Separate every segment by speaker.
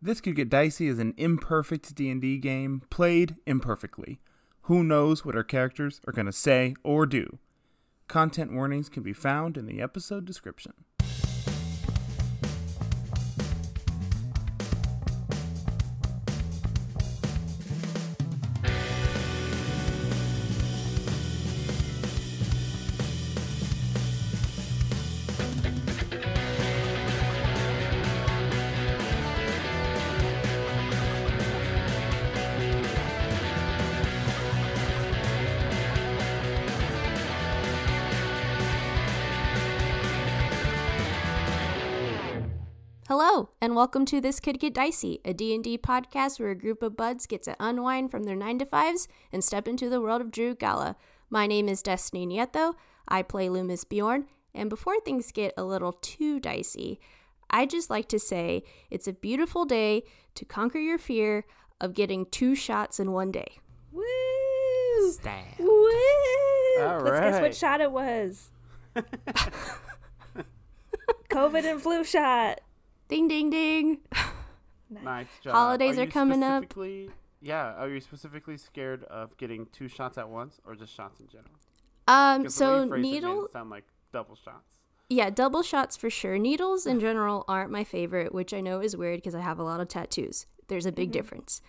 Speaker 1: This Could Get Dicey as an imperfect D&D game played imperfectly. Who knows what our characters are going to say or do? Content warnings can be found in the episode description.
Speaker 2: And welcome to This Could Get Dicey, a D&D podcast where a group of buds get to unwind from their 9 to 5s and step into the world of Drew Gala. My name is Destiny Nieto. I play Loomis Bjorn, and before things get a little too dicey, I just like to say it's a beautiful day to conquer your fear of getting two shots in one day.
Speaker 3: Woo!
Speaker 4: Stab.
Speaker 3: Woo!
Speaker 4: All
Speaker 3: Let's guess
Speaker 4: right.
Speaker 3: what shot it was. COVID and flu shot.
Speaker 2: Ding ding ding.
Speaker 4: Nice job.
Speaker 2: Holidays are
Speaker 4: you
Speaker 2: coming up.
Speaker 4: Yeah, are you specifically scared of getting two shots at once or just shots in general?
Speaker 2: Um
Speaker 4: 'Cause the way
Speaker 2: so
Speaker 4: you phrased it made it
Speaker 2: needle
Speaker 4: sound like double shots.
Speaker 2: Yeah, double shots for sure. Needles in general aren't my favorite, which I know is weird because I have a lot of tattoos. There's a big difference.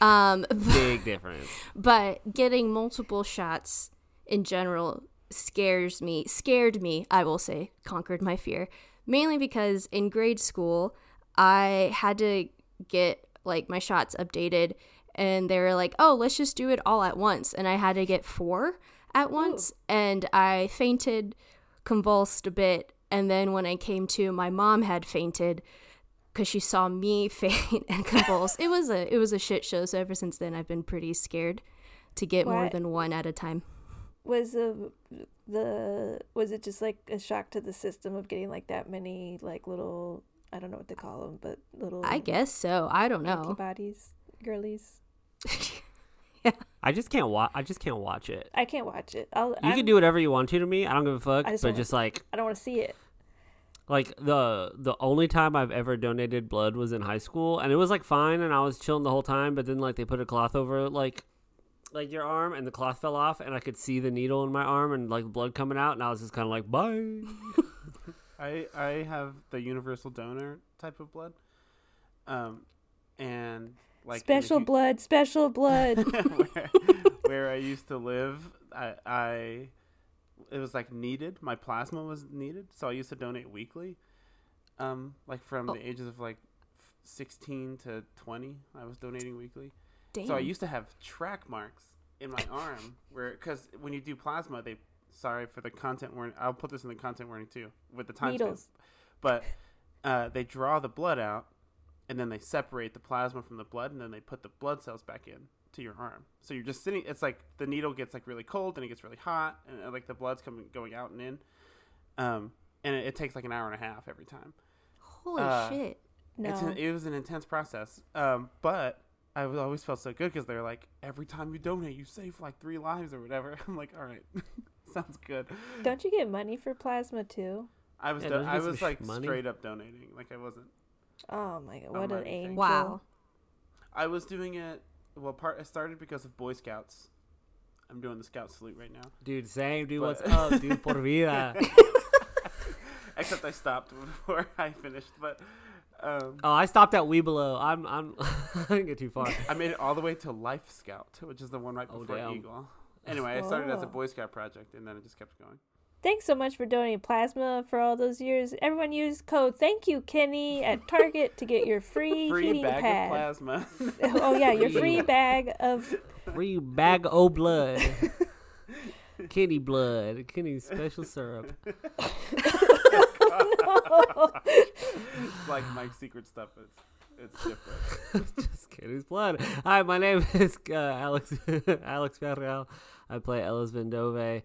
Speaker 2: Um,
Speaker 4: Big difference.
Speaker 2: but getting multiple shots in general scares me, scared me, I will say, conquered my fear. Mainly because in grade school, I had to get like my shots updated and they were like, "Oh, let's just do it all at once." And I had to get 4 at once and I fainted, convulsed a bit, and then when I came to, my mom had fainted because she saw me faint and convulse. it was a it was a shit show. So ever since then, I've been pretty scared to get more than one at a time.
Speaker 3: Was the the was it just like a shock to the system of getting like that many like little I don't know what to call them, but little
Speaker 2: I guess so. I don't know.
Speaker 3: antibodies, girlies. yeah.
Speaker 4: I just can't watch. I just can't watch it.
Speaker 3: I can't watch it. I'll,
Speaker 4: You
Speaker 3: I'm-
Speaker 4: can do whatever you want to to me. I don't give a fuck.
Speaker 3: Just
Speaker 4: but
Speaker 3: wanna-
Speaker 4: just like
Speaker 3: I don't want to see it.
Speaker 4: like the the only time I've ever donated blood was in high school, and it was like fine, and I was chilling the whole time. But then like they put a cloth over like like your arm, and the cloth fell off, and I could see the needle in my arm and like blood coming out, and I was just kind of like bye. I I have the universal donor type of blood, um, and like
Speaker 3: special blood, special blood.
Speaker 4: where, where I used to live, I, I it was like needed. My plasma was needed, so I used to donate weekly. Um, like from
Speaker 2: Oh.
Speaker 4: the ages of like sixteen to twenty, I was donating weekly.
Speaker 2: Damn.
Speaker 4: So I used to have track marks in my arm where, because when you do plasma, they sorry for the content warning. I'll put this in the content warning too with the time
Speaker 3: Needles.
Speaker 4: but uh, they draw the blood out and then they separate the plasma from the blood and then they put the blood cells back in to your arm so you're just sitting it's like the needle gets like really cold and it gets really hot and uh, like the blood's coming going out and in um, and it, it takes like an hour and a half every time
Speaker 2: Holy
Speaker 4: uh,
Speaker 2: shit.
Speaker 3: No,
Speaker 4: it's an, it was an intense process um, but i was- always felt so good because they're like every time you donate you save like three lives or whatever i'm like all right sounds good
Speaker 3: don't you get money for plasma too?
Speaker 4: i was Yeah, do- i was like money? straight up donating like i wasn't
Speaker 3: Oh my god, what an
Speaker 4: money thing.
Speaker 3: angel!
Speaker 2: Wow.
Speaker 4: I was doing it. Well, part it started because of Boy Scouts. I'm doing the Scout salute right now.
Speaker 5: Dude, same, dude.
Speaker 4: But-
Speaker 5: What's up, dude? Por vida.
Speaker 4: Except I stopped before I finished, but um,
Speaker 5: Oh, I stopped at Webelo. I'm, I'm, I didn't get too far.
Speaker 4: I made it all the way to Life Scout, which is the one right
Speaker 5: Oh,
Speaker 4: before
Speaker 5: damn.
Speaker 4: Eagle. Anyway, I started as a
Speaker 3: Oh.
Speaker 4: Boy Scout project, and then it just kept going.
Speaker 3: Thanks so much for donating plasma for all those years. Everyone use code Thank You Kenny at Target to get your free,
Speaker 4: Free
Speaker 3: heating
Speaker 4: bag
Speaker 3: pad.
Speaker 4: of plasma.
Speaker 3: oh yeah, your
Speaker 5: Free.
Speaker 3: free bag of
Speaker 5: Free bag o' blood. Kenny blood. Kenny special syrup.
Speaker 4: It's like my secret stuff. It's it's different.
Speaker 5: Just Kenny's blood. Hi, my name is uh, Alex Alex Ferreal. I play Ellis Vendove.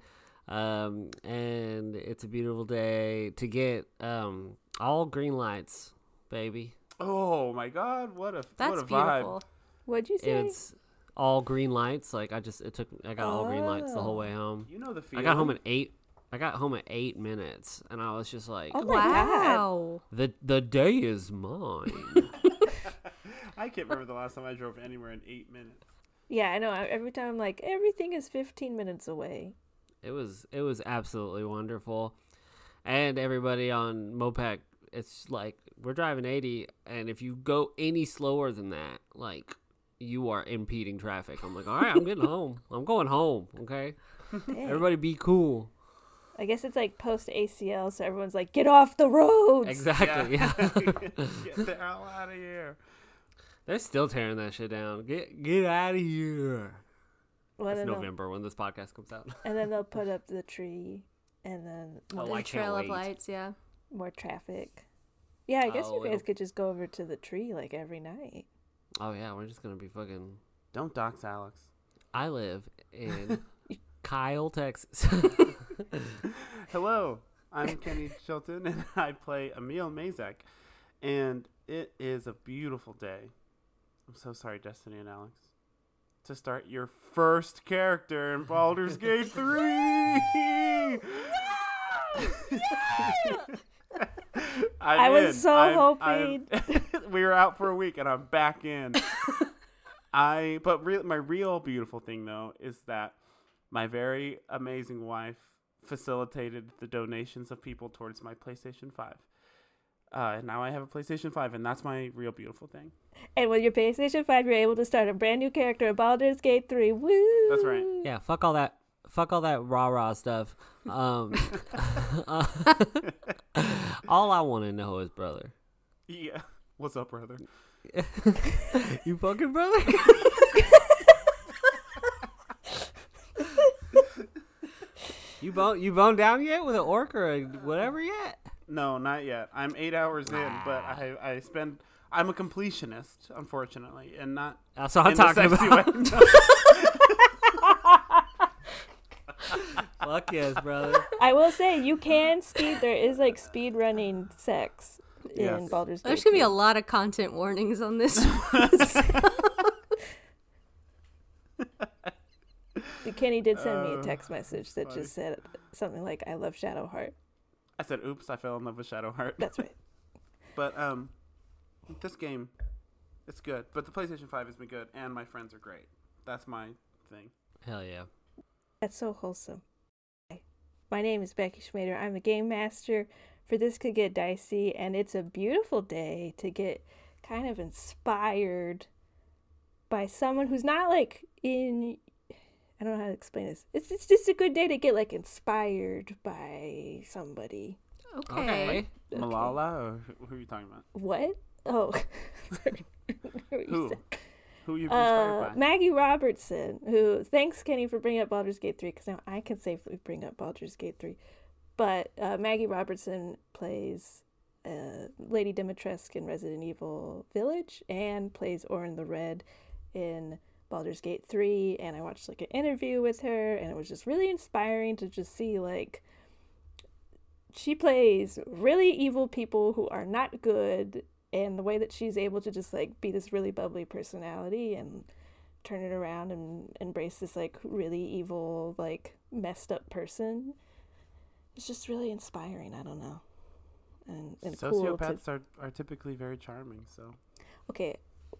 Speaker 5: Um, and it's a beautiful day to get um, all green lights, baby.
Speaker 4: Oh my God! What a
Speaker 2: That's
Speaker 4: what a vibe.
Speaker 2: beautiful.
Speaker 3: what'd you say?
Speaker 5: It's all green lights. Like I just it took I got all green lights the whole way home.
Speaker 4: You know the feeling.
Speaker 5: I got home at eight. I got home at eight minutes, and I was just like,
Speaker 3: Oh my God.
Speaker 2: Wow.
Speaker 5: "the The day is mine."
Speaker 4: I can't remember the last time I drove anywhere in eight minutes.
Speaker 3: Yeah, I know. Every time I'm like, everything is 15 minutes away.
Speaker 5: It was it was absolutely wonderful, and everybody on Mopac, it's like we're driving eighty, and if you go any slower than that, like you are impeding traffic. I'm like, all right, I'm getting home. I'm going home. Okay,
Speaker 3: Dang.
Speaker 5: everybody, be cool.
Speaker 3: I guess it's like post ACL, so everyone's like, get off the roads.
Speaker 5: Exactly. Yeah.
Speaker 4: Get the hell out of here.
Speaker 5: They're still tearing that shit down. Get get out of here.
Speaker 3: Well,
Speaker 5: It's November when this podcast comes out.
Speaker 3: and then they'll put up the tree, and then
Speaker 5: Oh,
Speaker 2: the
Speaker 5: I can't
Speaker 2: trail of
Speaker 5: wait.
Speaker 2: lights, yeah.
Speaker 3: more traffic. Yeah, I guess
Speaker 5: Oh,
Speaker 3: you guys
Speaker 5: it'll-
Speaker 3: could just go over to the tree like every night.
Speaker 5: Oh yeah, we're just gonna be fucking.
Speaker 4: Don't dox Alex.
Speaker 5: I live in Kyle, Texas.
Speaker 4: Hello, I'm Kenny Chilton, and I play Emil Mazak. And it is a beautiful day. I'm so sorry, Destiny and Alex. To start your first character in Baldur's Gate 3! I'm
Speaker 3: I was
Speaker 4: in.
Speaker 3: so
Speaker 4: I'm- I'm- we were out for a week, and I'm back in. I but real my real beautiful thing though is that my very amazing wife facilitated the donations of people towards my PlayStation 5. Uh, and now I have a PlayStation 5, and that's my real beautiful thing.
Speaker 3: And with your PlayStation 5, you're able to start a brand new character in Baldur's Gate 3. Woo!
Speaker 4: That's right.
Speaker 5: yeah, fuck all that. Fuck all that rah rah stuff. Um, all I want to know is brother.
Speaker 4: Yeah. What's up, brother?
Speaker 5: you fucking brother. you bone you bone down yet with an orc or a whatever yet?
Speaker 4: No, not yet. I'm eight hours in, but I I spend. I'm a completionist, unfortunately, and not.
Speaker 5: That's what I'm
Speaker 4: in the
Speaker 5: talking
Speaker 4: sexy
Speaker 5: about.
Speaker 4: way.
Speaker 5: Fuck yes, brother.
Speaker 3: I will say, you can speed. There is like speed running sex in Baldur's Gate.
Speaker 2: There's gonna be a lot of content warnings on this. one.
Speaker 3: Kenny did send me a
Speaker 4: Oh,
Speaker 3: text message that
Speaker 4: funny.
Speaker 3: just said something like, I love Shadowheart.
Speaker 4: I said, "Oops, I fell in love with Shadowheart."
Speaker 3: That's right.
Speaker 4: But um, this game, it's good. But the PlayStation Five has been good, and my friends are great. That's my thing.
Speaker 5: Hell yeah.
Speaker 3: That's so wholesome. My name is Becky Schmader. I'm a game master for This Could Get Dicey, and it's a beautiful day to get kind of inspired by someone who's not like in. I don't know how to explain this. It's, it's just a good day to get like inspired by somebody.
Speaker 2: okay.
Speaker 5: Okay.
Speaker 3: Okay.
Speaker 4: Malala, or who- who are you talking about?
Speaker 3: What? Oh, sorry. What you
Speaker 4: Who?
Speaker 3: said.
Speaker 4: Who you inspired
Speaker 3: Uh,
Speaker 4: by?
Speaker 3: Maggie Robertson, who thanks Kenny for bringing up Baldur's Gate 3 because now I can safely bring up Baldur's Gate 3. But uh, Maggie Robertson plays uh, Lady Dimitrescu in Resident Evil Village and plays Orin the Red in Baldur's Gate 3. And I watched like an interview with her, and it was just really inspiring to just see like she plays really evil people who are not good and the way that she's able to just like be this really bubbly personality and turn it around and embrace this like really evil like messed up person it's just really inspiring i don't know and, and cool to,
Speaker 4: Sociopaths are, are typically very charming. So
Speaker 3: okay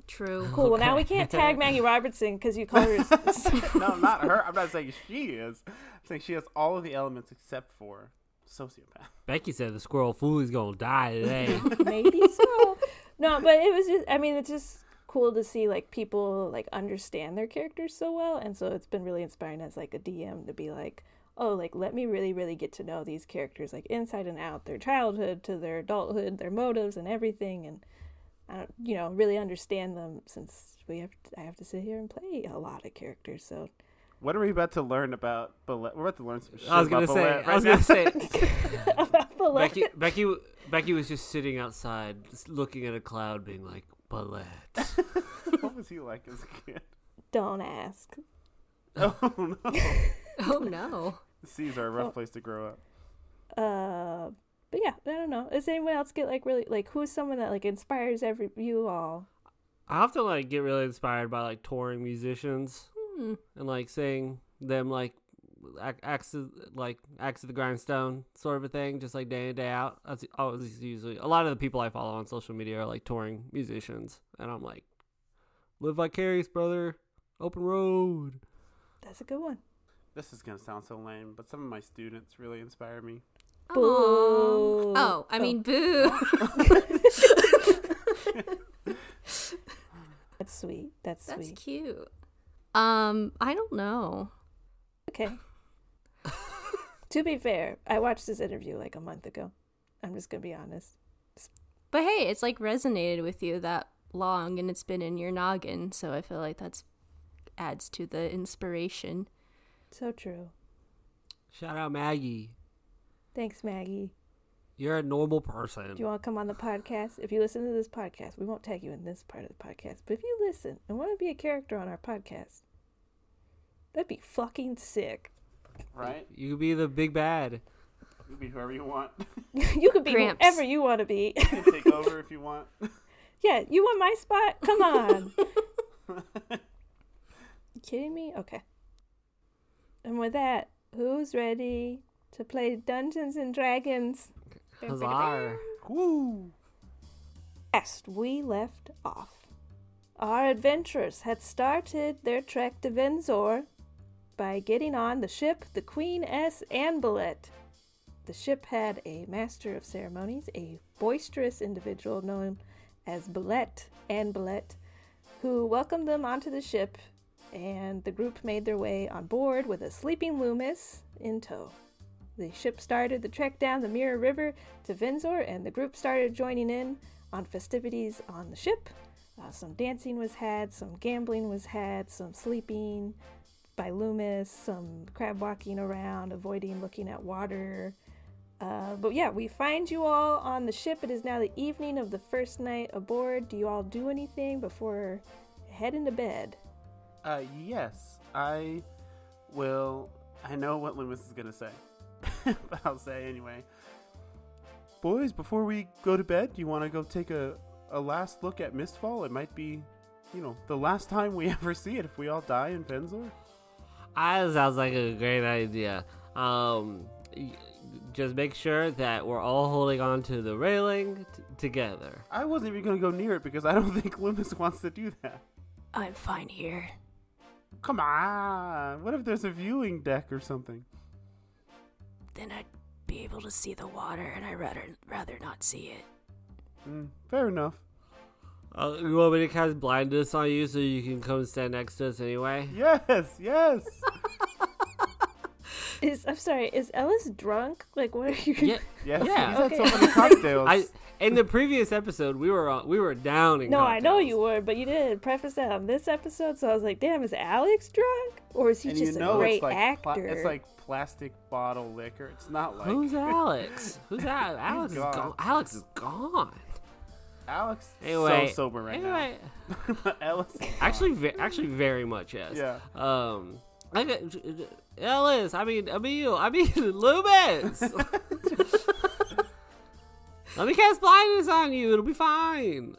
Speaker 2: True.
Speaker 3: cool well now we can't tag maggie robertson because you call her
Speaker 4: no, not her. I'm not saying she is. I'm saying she has all of the elements except for sociopath.
Speaker 5: Becky said the squirrel foolie's gonna die today.
Speaker 3: maybe so no but it was just i mean it's just cool to see like people like understand their characters so well and so it's been really inspiring as like a dm to be like oh like let me really really get to know these characters like inside and out their childhood to their adulthood their motives and everything and I don't, you know really understand them since we have to, i have to sit here and play a lot of characters so
Speaker 4: What are we about to learn about Ballet? We're about to learn some shit
Speaker 5: I was gonna
Speaker 4: about
Speaker 5: say.
Speaker 4: Ballet
Speaker 5: I was
Speaker 4: right
Speaker 5: gonna say.
Speaker 3: But, like,
Speaker 5: Becky, Becky, Becky was just sitting outside, just looking at a cloud, being like, "Ballet."
Speaker 4: what was he like as a kid?
Speaker 3: don't ask
Speaker 4: Oh no,
Speaker 2: Oh no.
Speaker 4: the seas are a rough place to grow up.
Speaker 3: uh but yeah i don't know does anyone else get like really like who's someone that like inspires every you all
Speaker 5: I have to like get really inspired by like touring musicians
Speaker 2: Hmm.
Speaker 5: and like seeing them like ac- axe like acts of the grindstone sort of a thing, just like day in day out. That's always usually a lot of the people I follow on social media are like touring musicians, and I'm like, Live vicarious, brother. Open road.
Speaker 3: That's a good one.
Speaker 4: This is gonna sound so lame, but some of my students really inspire me.
Speaker 3: Boo.
Speaker 2: Oh, I
Speaker 3: Oh.
Speaker 2: mean, boo.
Speaker 3: That's sweet. That's,
Speaker 2: That's
Speaker 3: sweet.
Speaker 2: That's cute. Um, I don't know.
Speaker 3: Okay. to be fair, I watched this interview like a month ago. I'm just gonna be honest.
Speaker 2: But hey, it's like resonated with you that long and it's been in your noggin, so I feel like that's adds to the inspiration.
Speaker 3: So true.
Speaker 5: Shout out Maggie.
Speaker 3: Thanks, Maggie.
Speaker 5: You're a normal person.
Speaker 3: Do you want to come on the podcast? If you listen to this podcast, we won't tag you in this part of the podcast. But if you listen and want to be a character on our podcast, that'd be fucking sick.
Speaker 4: Right?
Speaker 5: You could be the big bad.
Speaker 4: You could be whoever you want.
Speaker 3: you could be
Speaker 2: Gramps.
Speaker 3: whoever you want to be.
Speaker 4: you can take over if you want.
Speaker 3: yeah, you want my spot? Come on. you kidding me? Okay. And with that, who's ready to play Dungeons and Dragons?
Speaker 5: Huzzar.
Speaker 4: Woo!
Speaker 3: Last we left off, our adventurers had started their trek to Venzor by getting on the ship the Queen S. Anbalet. The ship had a master of ceremonies, a boisterous individual known as Belet Anbalet, who welcomed them onto the ship, and the group made their way on board with a sleeping Loomis in tow. The ship started the trek down the Mirror River to Venzor, and the group started joining in on festivities on the ship. Uh, some dancing was had, some gambling was had, some sleeping by Loomis, some crab walking around, avoiding looking at water. Uh, but yeah, we find you all on the ship. It is now the evening of the first night aboard. Do you all do anything before heading to bed?
Speaker 4: Uh, yes, I will. I know what Loomis is gonna say, I'll say anyway. Boys, before we go to bed, do you want to go take a, a last look at Mistfall? It might be, you know, the last time we ever see it if we all die in Venzor.
Speaker 5: That sounds like a great idea. Um, just make sure that we're all holding on to the railing t- together.
Speaker 4: I wasn't even gonna go near it because I don't think Loomis wants to do that.
Speaker 2: I'm fine here.
Speaker 4: Come on! What if there's a viewing deck or something?
Speaker 2: Then I'd be able to see the water, and I'd rather rather not see it.
Speaker 4: Mm, fair enough.
Speaker 5: Uh, you want me to cast blindness on you so you can come stand next to us anyway?
Speaker 4: Yes, yes.
Speaker 3: Is I'm sorry, is Ellis drunk? Like, what are you?
Speaker 5: Yeah.
Speaker 4: Yes,
Speaker 5: Yeah.
Speaker 4: he's had so
Speaker 3: Okay.
Speaker 4: many cocktails.
Speaker 5: I in the previous episode we were on, we were down in
Speaker 3: No, I know you were, but you didn't preface that on this episode, so I was like, damn, is Alex drunk? Or is he
Speaker 4: and
Speaker 3: just
Speaker 4: you
Speaker 3: a great
Speaker 4: it's like pla-
Speaker 3: actor?
Speaker 4: it's like plastic bottle liquor. It's not like
Speaker 5: Who's Alex? Who's that? Alex is
Speaker 4: gone.
Speaker 5: gone. Alex is gone.
Speaker 4: Alex.
Speaker 5: Anyway,
Speaker 4: so sober right
Speaker 5: anyway,
Speaker 4: now. Ellis.
Speaker 5: actually, ve- actually, very much yes.
Speaker 4: Yeah.
Speaker 5: Um, I got Ellis. I mean, Emil. I mean, Loomis. Let me cast blindness on you. It'll be fine.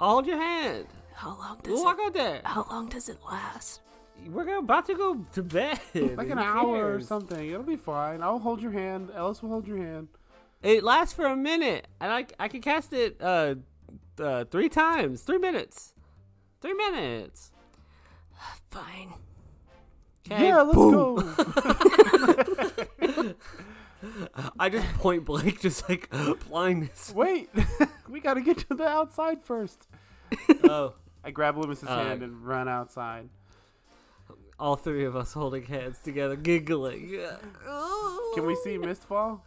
Speaker 5: I'll hold your hand.
Speaker 2: How long
Speaker 5: We'll walk out there.
Speaker 2: How long does it last?
Speaker 5: We're about to go to bed.
Speaker 4: Like an hour or something. It'll be fine. I'll hold your hand. Ellis will hold your hand.
Speaker 5: It lasts for a minute, and I I can cast it uh, uh three times, three minutes, three minutes.
Speaker 2: Fine.
Speaker 5: 'Kay,
Speaker 4: yeah, let's
Speaker 5: boom.
Speaker 4: go.
Speaker 5: I just point blank, just like blindness.
Speaker 4: Wait, we gotta get to the outside first.
Speaker 5: oh,
Speaker 4: I grab Loomis's
Speaker 5: Uh,
Speaker 4: hand and run outside.
Speaker 5: all three of us holding hands together, giggling.
Speaker 4: Can we see Mistfall?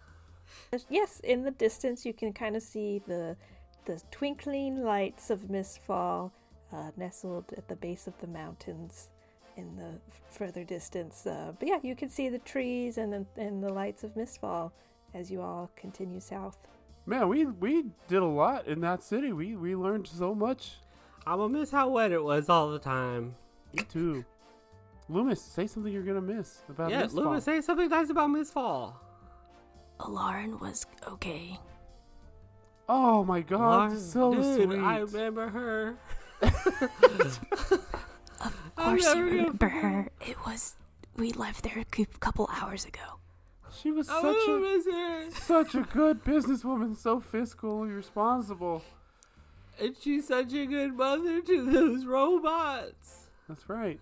Speaker 3: yes, in the distance, you can kind of see the the twinkling lights of Mistfall uh, nestled at the base of the mountains in the further distance. Uh, but yeah, you can see the trees and the, and the lights of Mistfall as you all continue south.
Speaker 4: Man, we we did a lot in that city. We we learned so much.
Speaker 5: I'm gonna miss how wet it was all the time.
Speaker 4: Me too. Loomis, say something you're gonna miss about
Speaker 5: yeah,
Speaker 4: Mistfall.
Speaker 5: Loomis, say something nice about Mistfall.
Speaker 2: Alarin was okay.
Speaker 4: Oh my god,
Speaker 5: Lauren,
Speaker 4: so
Speaker 5: dude,
Speaker 4: sweet.
Speaker 5: I remember her.
Speaker 2: Of course you remember her. It was we left there a couple hours ago.
Speaker 4: she was
Speaker 5: I
Speaker 4: such a
Speaker 5: miss
Speaker 4: such a good businesswoman, so fiscally responsible.
Speaker 6: and she's such a good mother to those robots.
Speaker 4: That's right.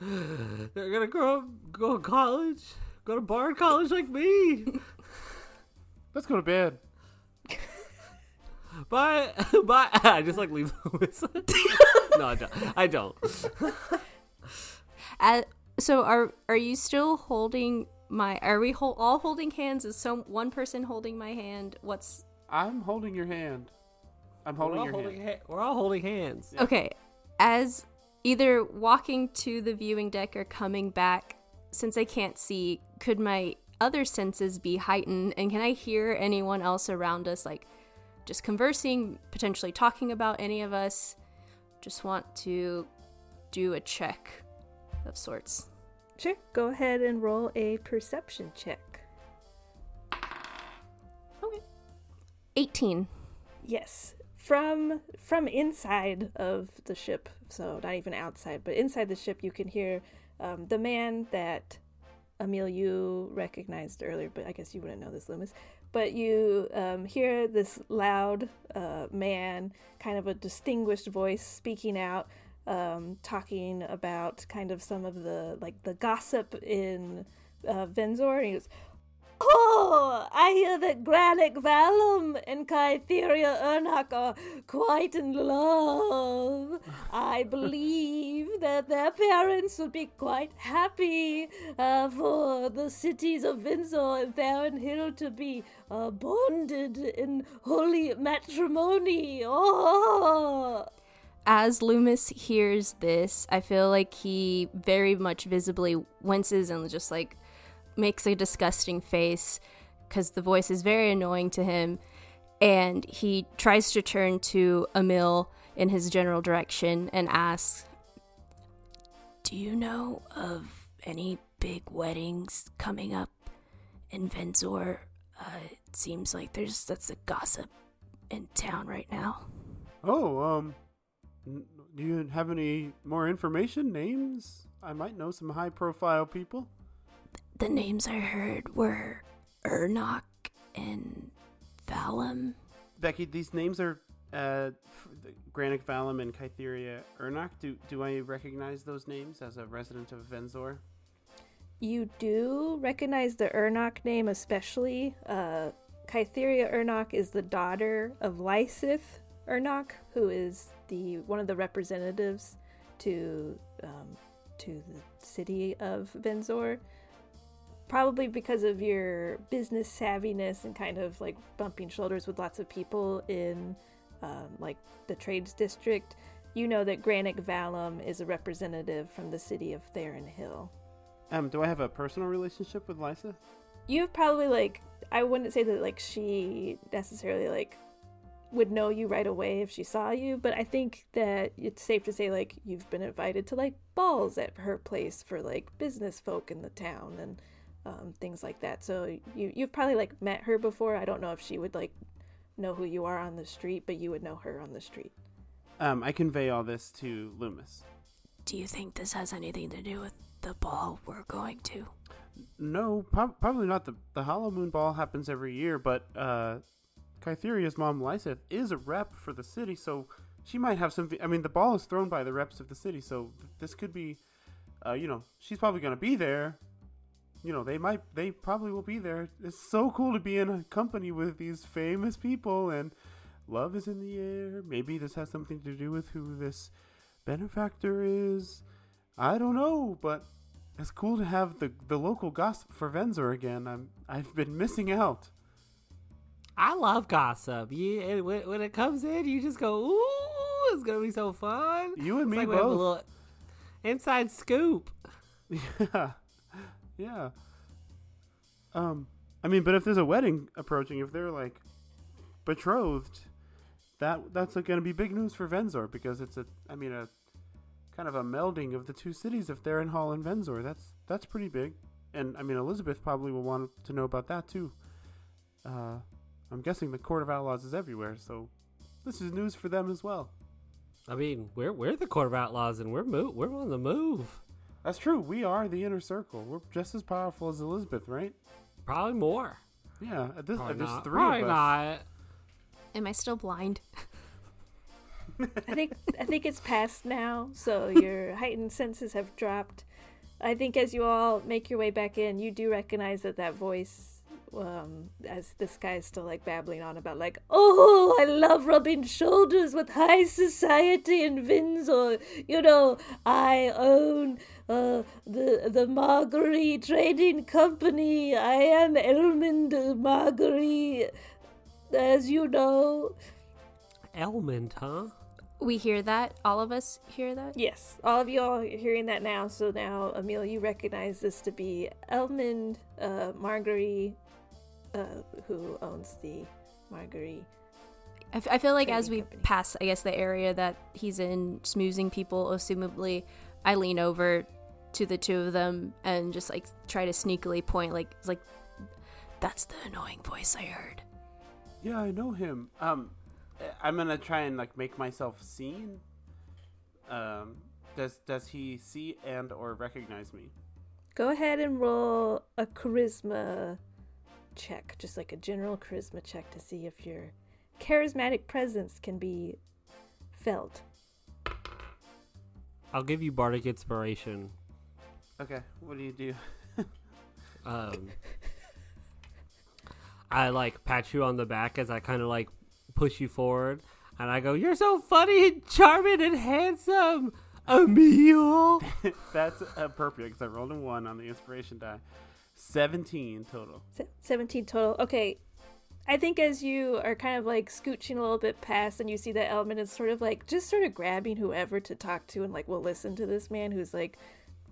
Speaker 6: They're gonna grow up, go to college, go to bard College like me.
Speaker 4: Let's go to bed.
Speaker 6: Bye, bye. I just like leave Lewis. no, I don't. I don't.
Speaker 2: At, so are are you still holding my? Are we hol- all holding hands? Is some one person holding my hand? What's
Speaker 4: I'm holding your hand. I'm
Speaker 6: We're
Speaker 4: holding
Speaker 6: all
Speaker 4: your
Speaker 6: holding
Speaker 4: hand.
Speaker 6: ha- We're all holding hands.
Speaker 2: okay? As either walking to the viewing deck or coming back, since I can't see, could my other senses be heightened? And can I hear anyone else around us, like just conversing, potentially talking about any of us? Just want to do a check of sorts.
Speaker 3: Sure. Go ahead and roll a perception check. Okay.
Speaker 2: 18.
Speaker 3: Yes. From from inside of the ship, so not even outside, but inside the ship, you can hear um, the man that Emil you recognized earlier, but I guess you wouldn't know this, Loomis. But you um, hear this loud uh, man, kind of a distinguished voice, speaking out, um, talking about kind of some of the like the gossip in uh, Venzor. And he goes, Oh, I hear that Granic Valum and Kytheria Ernok are quite in love. I believe that their parents would be quite happy uh, for the cities of Venzor and Theron Hill to be uh, bonded in holy matrimony. Oh,
Speaker 2: As Loomis hears this, I feel like he very much visibly winces and just like makes a disgusting face because the voice is very annoying to him. And he tries to turn to Emil in his general direction and asks, Do you know of any big weddings coming up in Venzor? Uh, it seems like there's that's a gossip in town right now.
Speaker 4: Oh, um, do you have any more information? Names? I might know some high-profile people.
Speaker 2: The names I heard were Ernok and Valum.
Speaker 4: Becky, these names are uh, Granic Valum and Kytheria Ernok. Do do I recognize those names as a resident of Venzor?
Speaker 3: You do recognize the Ernok name, especially. Uh, Kytheria Ernok is the daughter of Lysith Ernok, who is the one of the representatives to um, to the city of Venzor. Probably because of your business savviness and kind of like bumping shoulders with lots of people in um, like the trades district, you know that Granic Valum is a representative from the city of Theron Hill.
Speaker 4: Um, do I have a personal relationship with Lysa?
Speaker 3: you've probably like I wouldn't say that like she necessarily like would know you right away if she saw you, but I think that it's safe to say like you've been invited to like balls at her place for like business folk in the town and um, things like that. So you you've probably like met her before. I don't know if she would like know who you are on the street, but you would know her on the street.
Speaker 4: Um, I convey all this to Loomis.
Speaker 2: Do you think this has anything to do with the ball we're going to?
Speaker 4: No, prob- probably not. The the Hollow Moon Ball happens every year, but uh, Kytheria's mom Lyseth is a rep for the city, so she might have something. I mean, the ball is thrown by the reps of the city, so this could be, uh, you know, she's probably gonna be there. You know, they might, they probably will be there. It's so cool to be in a company with these famous people, and love is in the air. Maybe this has something to do with who this benefactor is. I don't know, but it's cool to have the the local gossip for Venzor again. I'm I've been missing out.
Speaker 6: I love gossip. You, and when, when it comes in, you just go, "Ooh, it's gonna be so fun."
Speaker 4: You and
Speaker 6: It's
Speaker 4: me
Speaker 6: like we have a
Speaker 4: both.
Speaker 6: little inside scoop.
Speaker 4: yeah, yeah. Um, I mean, but if there's a wedding approaching, if they're like betrothed, that that's going to be big news for Venzor because it's a, I mean, a kind of a melding of the two cities of Theron Hill and Venzor. That's that's pretty big, and I mean, Elizabeth probably will want to know about that too. Uh, I'm guessing the Court of Outlaws is everywhere, so this is news for them as well.
Speaker 6: I mean, we're we're the court of outlaws, and we're mo- we're on the move.
Speaker 4: That's true. We are the inner circle. We're just as powerful as Elizabeth, right?
Speaker 6: Probably more.
Speaker 4: Yeah. At this,
Speaker 6: Probably
Speaker 4: at this
Speaker 6: not.
Speaker 4: three
Speaker 6: Probably
Speaker 4: of us.
Speaker 6: not.
Speaker 2: Am I still blind?
Speaker 3: I think I think it's past now, so your heightened senses have dropped. I think as you all make your way back in, you do recognize that that voice, um, as this guy is still like babbling on about like, oh, I love rubbing shoulders with high society in Venzor. You know, I own uh, the the Marguerite Trading Company. I am Elmond Marguerite, as you know.
Speaker 5: Elmond, huh?
Speaker 2: We hear that. All of us hear that.
Speaker 3: Yes, all of you all are hearing that now. So now, Emil, you recognize this to be Elmond uh, Marguerite, uh, who owns the Marguerite.
Speaker 2: I, f- I feel like as we
Speaker 3: company.
Speaker 2: pass, I guess, the area that he's in, smoozing people, assumably, I lean over to the two of them and just like try to sneakily point, like, like, that's the annoying voice I heard.
Speaker 4: Yeah, I know him. Um, I'm gonna try and like make myself seen. Um, does does he see and or recognize me?
Speaker 3: Go ahead and roll a charisma check, just like a general charisma check to see if your charismatic presence can be felt.
Speaker 5: I'll give you bardic inspiration.
Speaker 4: Okay, what do you do?
Speaker 5: Um, I like pat you on the back as I kind of like push you forward, and I go, "You're so funny and charming and handsome, Emil."
Speaker 4: That's appropriate because I rolled a one on the inspiration die. Seventeen total.
Speaker 3: Se- 17 total. Okay. I think as you are kind of like scooching a little bit past and you see that Elmond, is sort of like just sort of grabbing whoever to talk to and like will listen to this man who's like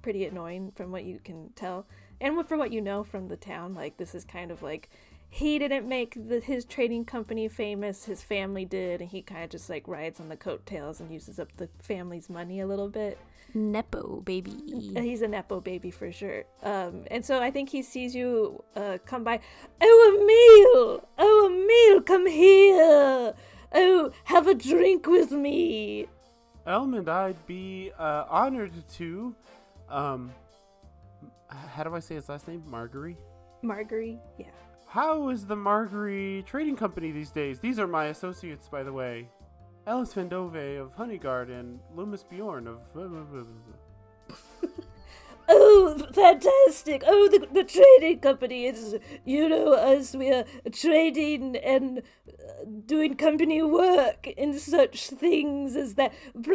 Speaker 3: pretty annoying from what you can tell and for what you know from the town like this is kind of like he didn't make the, his trading company famous his family did and he kind of just like rides on the coattails and uses up the family's money a little bit
Speaker 2: Nepo, baby.
Speaker 3: uh, He's a nepo baby for sure. Um, and so I think he sees you uh, come by. Oh, Emil! Oh, Emil, come here! Oh, have a drink with me.
Speaker 4: Elmond, I'd be uh, honored to. Um, how do I say his last name? Marguerite.
Speaker 3: Marguerite, yeah.
Speaker 4: How is the Marguerite Trading Company these days? These are my associates, by the way. Ellis Vendove of Honeyguard and Loomis Bjorn of.
Speaker 3: Oh, fantastic! Oh, the, the trading company is, you know, us, we are trading and uh, doing company work in such things as that.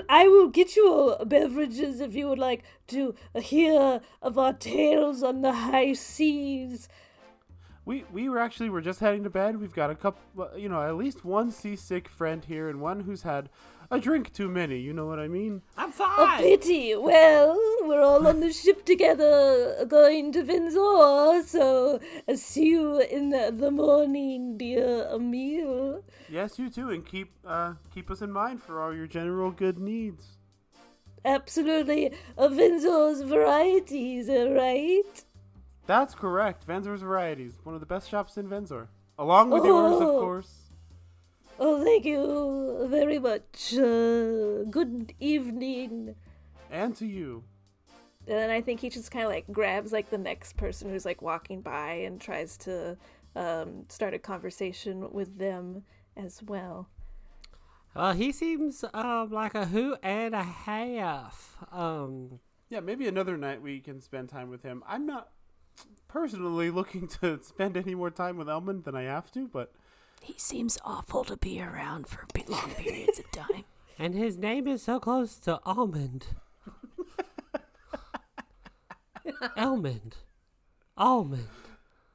Speaker 3: I will get you all beverages if you would like to hear of our tales on the high seas.
Speaker 4: We we were actually we're just heading to bed. We've got a couple, you know, at least one seasick friend here and one who's had a drink too many. You know what I mean?
Speaker 5: I'm fine.
Speaker 3: A pity. Well, we're all on the ship together going to Venzor, so I'll see you in the, the morning, dear Emil.
Speaker 4: Yes, you too, and keep uh keep us in mind for all your general good needs.
Speaker 3: Absolutely. Uh, Venzor's varieties, uh, right?
Speaker 4: That's correct. Venzor's Varieties, one of the best shops in Venzor, along with yours, of
Speaker 3: Oh.
Speaker 4: course.
Speaker 3: Oh, thank you very much. Uh, good evening.
Speaker 4: And to you.
Speaker 3: And then I think he just kind of like grabs like the next person who's like walking by and tries to um, start a conversation with them as well.
Speaker 5: Well, he seems um like a who and a half. Um,
Speaker 4: Yeah, maybe another night we can spend time with him. I'm not personally looking to spend any more time with Elmond than I have to, but
Speaker 2: He seems awful to be around for long periods of time.
Speaker 5: and his name is so close to almond. Elmond, almond.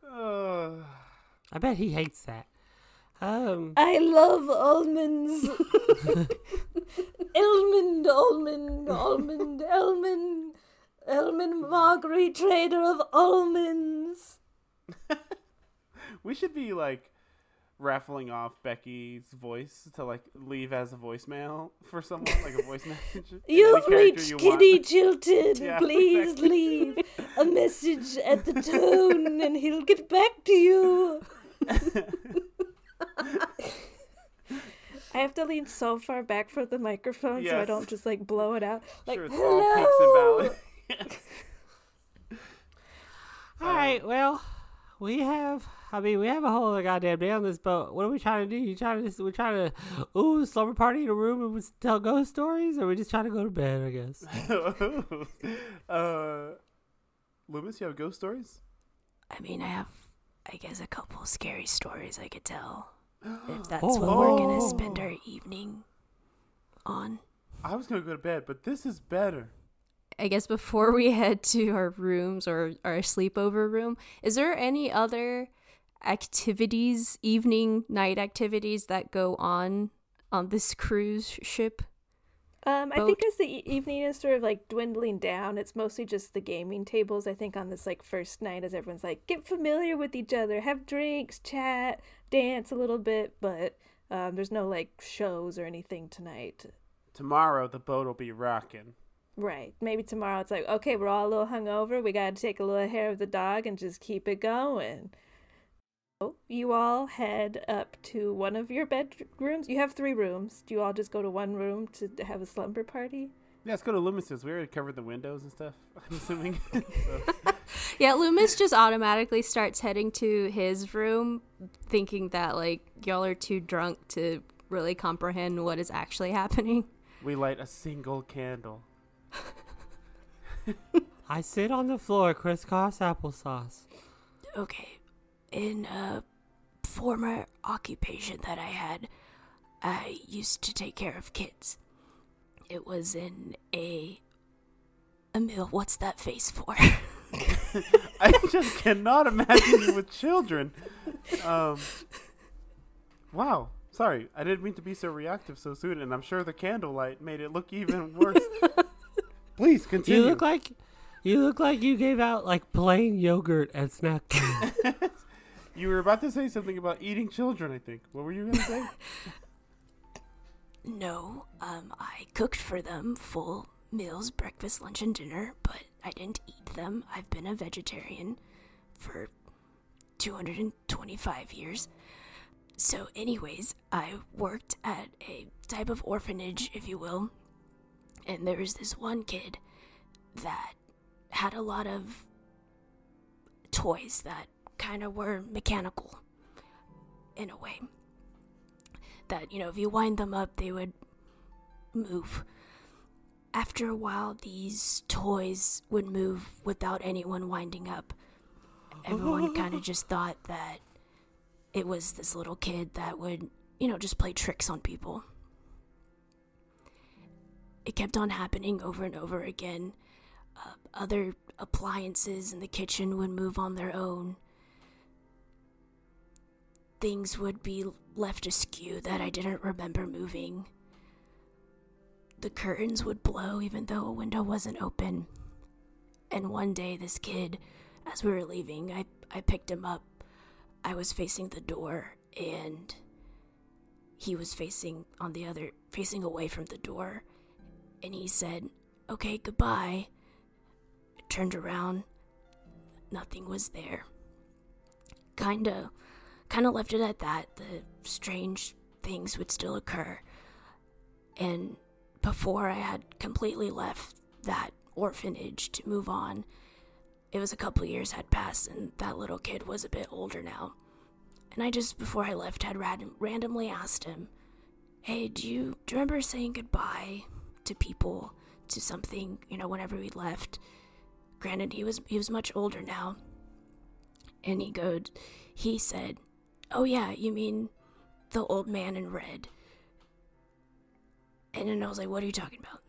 Speaker 4: uh,
Speaker 5: I bet he hates that. Um,
Speaker 3: I love almonds. Elmond, almond, almond, Elmond, Elmond Margery, trader of almonds.
Speaker 4: we should be like raffling off Becky's voice to like leave as a voicemail for someone, like a voice message.
Speaker 3: You've reached
Speaker 4: you want.
Speaker 3: Kenny Chilton.
Speaker 4: Yeah,
Speaker 3: Please
Speaker 4: exactly.
Speaker 3: leave a message at the tone and he'll get back to you. I have to lean so far back from the microphone so I don't just like blow it out. Like,
Speaker 4: sure, it's
Speaker 3: hello.
Speaker 4: all peaks and valleys.
Speaker 5: all right, well,
Speaker 6: we have. I mean, we have a whole other goddamn day on this boat. What are we trying to do? You trying to? We're trying to. Ooh, slumber party in a room and we tell ghost stories, or we just trying to go to bed? I guess.
Speaker 4: uh, Loomis, you have ghost stories?
Speaker 2: I mean, I have, I guess, a couple scary stories I could tell. If that's what we're gonna spend our evening on.
Speaker 4: I was gonna go to bed, but this is better.
Speaker 2: I guess before we head to our rooms or our sleepover room, is there any other activities, evening, night activities that go on on this cruise ship?
Speaker 3: Um, I think as the e- evening is sort of like dwindling down, it's mostly just the gaming tables. I think on this like first night, as everyone's like get familiar with each other, have drinks, chat, dance a little bit, but um, there's no like shows or anything tonight.
Speaker 4: Tomorrow the boat will be rocking.
Speaker 3: Right. Maybe tomorrow it's like, okay, we're all a little hungover. We got to take a little hair of the dog and just keep it going. So you all head up to one of your bedrooms. You have three rooms. Do you all just go to one room to have a slumber party?
Speaker 4: Yeah, let's go to Loomis's. We already covered the windows and stuff. I'm assuming. so.
Speaker 2: Yeah, Loomis just automatically starts heading to his room, thinking that like y'all are too drunk to really comprehend what is actually happening.
Speaker 4: We light a single candle.
Speaker 6: I sit on the floor, crisscross applesauce.
Speaker 2: Okay, in a former occupation that I had, I used to take care of kids. It was in a a mill. What's that face for?
Speaker 4: I just cannot imagine you with children. Um, wow. Sorry, I didn't mean to be so reactive so soon, and I'm sure the candlelight made it look even worse. Please continue.
Speaker 6: You look like you look like you gave out like plain yogurt at snack
Speaker 4: you were about to say something about eating children. I think. What were you going to say?
Speaker 2: no, um, I cooked for them full meals, breakfast, lunch, and dinner, but I didn't eat them. I've been a vegetarian for 225 years. So, anyways, I worked at a type of orphanage, if you will, and there was this one kid that had a lot of toys that kind of were mechanical in a way. That, you know, if you wind them up, they would move. After a while, these toys would move without anyone winding up. Everyone kind of just thought that it was this little kid that would, you know, just play tricks on people. It kept on happening over and over again. Uh, other appliances in the kitchen would move on their own. Things would be left askew that I didn't remember moving. The curtains would blow even though a window wasn't open. And one day, this kid, as we were leaving, I, I picked him up. I was facing the door, and he was facing on the other, facing away from the door. And he said, Okay, goodbye turned around, nothing was there. Kinda, kinda left it at that. The strange things would still occur. And before I had completely left that orphanage to move on, it was a couple years had passed, and that little kid was a bit older now. And I just, before I left, had random, randomly asked him, Hey, do you, do you remember saying goodbye to people, to something, you know, whenever we left? Granted, he was he was much older now. And he goes, he said, "Oh yeah, you mean the old man in red?" And then I was like, "What are you talking about?"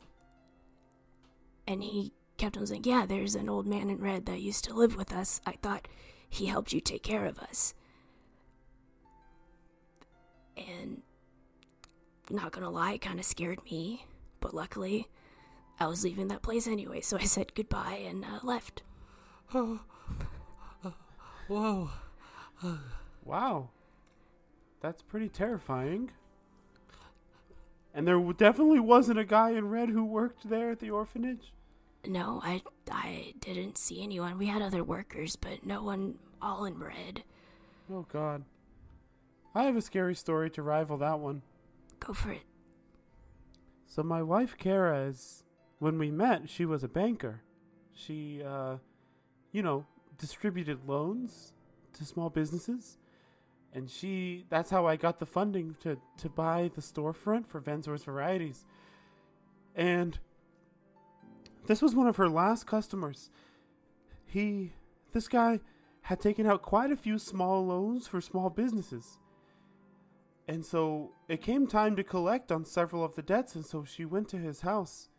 Speaker 2: And he kept on saying, "Yeah, there's an old man in red that used to live with us. I thought he helped you take care of us." And not gonna lie, kind of scared me, but luckily I was leaving that place anyway, so I said goodbye and uh, left.
Speaker 6: Oh, whoa.
Speaker 4: wow. That's pretty terrifying. And there definitely wasn't a guy in red who worked there at the orphanage?
Speaker 2: No, I I didn't see anyone. We had other workers, but no one all in red.
Speaker 4: Oh god. I have a scary story to rival that one.
Speaker 2: Go for it.
Speaker 4: So my wife Kara is when we met, she was a banker. She, uh, you know, distributed loans to small businesses. And she that's how I got the funding to, to buy the storefront for Venzor's Varieties. And this was one of her last customers. He this guy had taken out quite a few small loans for small businesses. And so it came time to collect on several of the debts, and so she went to his house,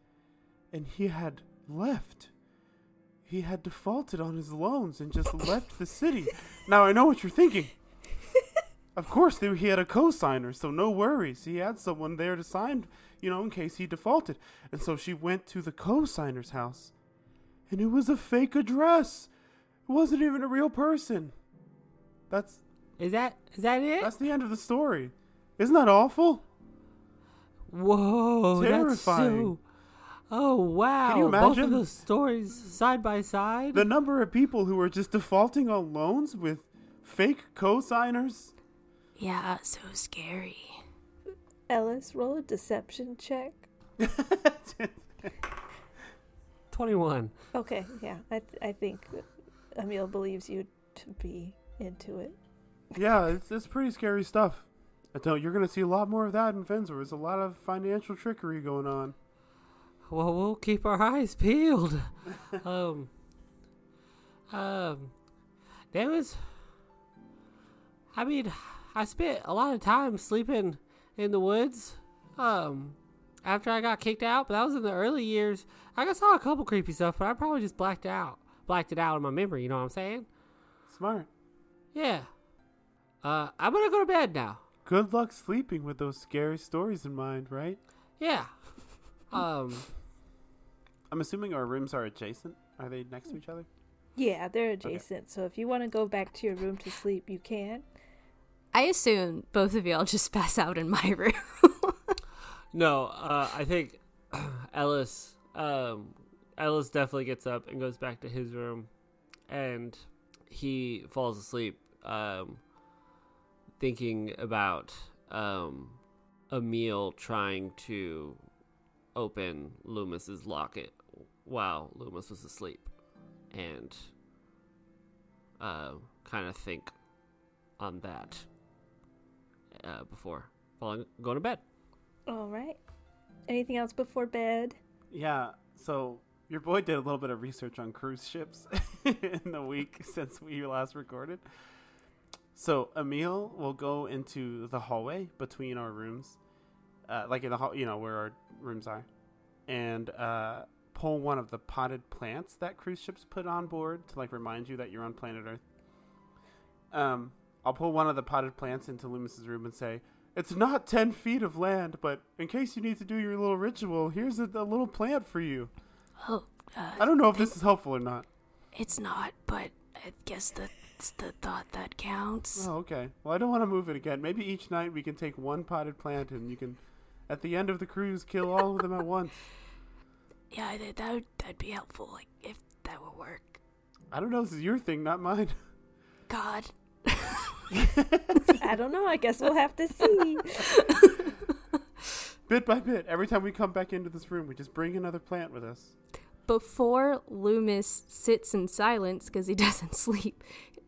Speaker 4: and he had left. He had defaulted on his loans and just left the city. Now I know what you're thinking. Of course, he had a co-signer, so no worries. He had someone there to sign, you know, in case he defaulted. And so she went to the co-signer's house, and it was a fake address. It wasn't even a real person. That's
Speaker 5: Is that is that it?
Speaker 4: that's the end of the story. Isn't that awful?
Speaker 5: Whoa, that's
Speaker 4: Terrifying.
Speaker 5: so. Oh wow!
Speaker 4: Can you
Speaker 5: Both of
Speaker 4: imagine?
Speaker 5: those stories side by side.
Speaker 4: The number of people who are just defaulting on loans with fake co-signers.
Speaker 2: Yeah, so scary.
Speaker 3: Ellis, roll a deception check.
Speaker 5: Twenty-one.
Speaker 3: Okay, yeah, I th- I think Emil believes you to be into it.
Speaker 4: Yeah, it's it's pretty scary stuff. I tell you, you're gonna see a lot more of that in Venzor. There's a lot of financial trickery going on.
Speaker 5: Well, we'll keep our eyes peeled. um, um, there was. I mean, I spent a lot of time sleeping in the woods. Um, after I got kicked out, but that was in the early years. I saw a couple creepy stuff, but I probably just blacked out, blacked it out in my memory. You know what I'm saying?
Speaker 4: Smart.
Speaker 5: Yeah. Uh, I'm gonna go to bed now.
Speaker 4: Good luck sleeping with those scary stories in mind, right?
Speaker 5: Yeah. Um.
Speaker 4: I'm assuming our rooms are adjacent. Are they next to each other?
Speaker 3: Yeah, they're adjacent. So if you want to go back to your room to sleep, you can.
Speaker 2: I assume both of y'all just pass out in my room.
Speaker 5: No, uh, I think Ellis, um, Ellis definitely gets up and goes back to his room, and he falls asleep, um, thinking about um, Emil trying to open Loomis's locket while Loomis was asleep, and uh, kind of think on that uh, before falling, going to bed.
Speaker 3: All right. Anything else before bed?
Speaker 4: Yeah. So your boy did a little bit of research on cruise ships in the week since we last recorded. So Emil will go into the hallway between our rooms, uh, like in the hall, you know, where our rooms are, and uh, pull one of the potted plants that cruise ships put on board to like remind you that you're on planet Earth. Um, I'll pull one of the potted plants into Loomis's room and say, "It's not ten feet of land, but in case you need to do your little ritual, here's a, a little plant for you."
Speaker 2: oh, uh,
Speaker 4: I don't know if this is helpful or not.
Speaker 2: it's not, but I guess that's the thought that counts.
Speaker 4: Oh, okay. Well, I don't want to move it again. Maybe each night we can take one potted plant and you can, at the end of the cruise, kill all of them at once.
Speaker 2: Yeah, that, that would that'd be helpful, like if that would work.
Speaker 4: I don't know. This is your thing, not mine.
Speaker 2: God.
Speaker 3: I don't know. I guess we'll have to see.
Speaker 4: bit by bit, every time we come back into this room, we just bring another plant with us.
Speaker 2: Before Loomis sits in silence because he doesn't sleep,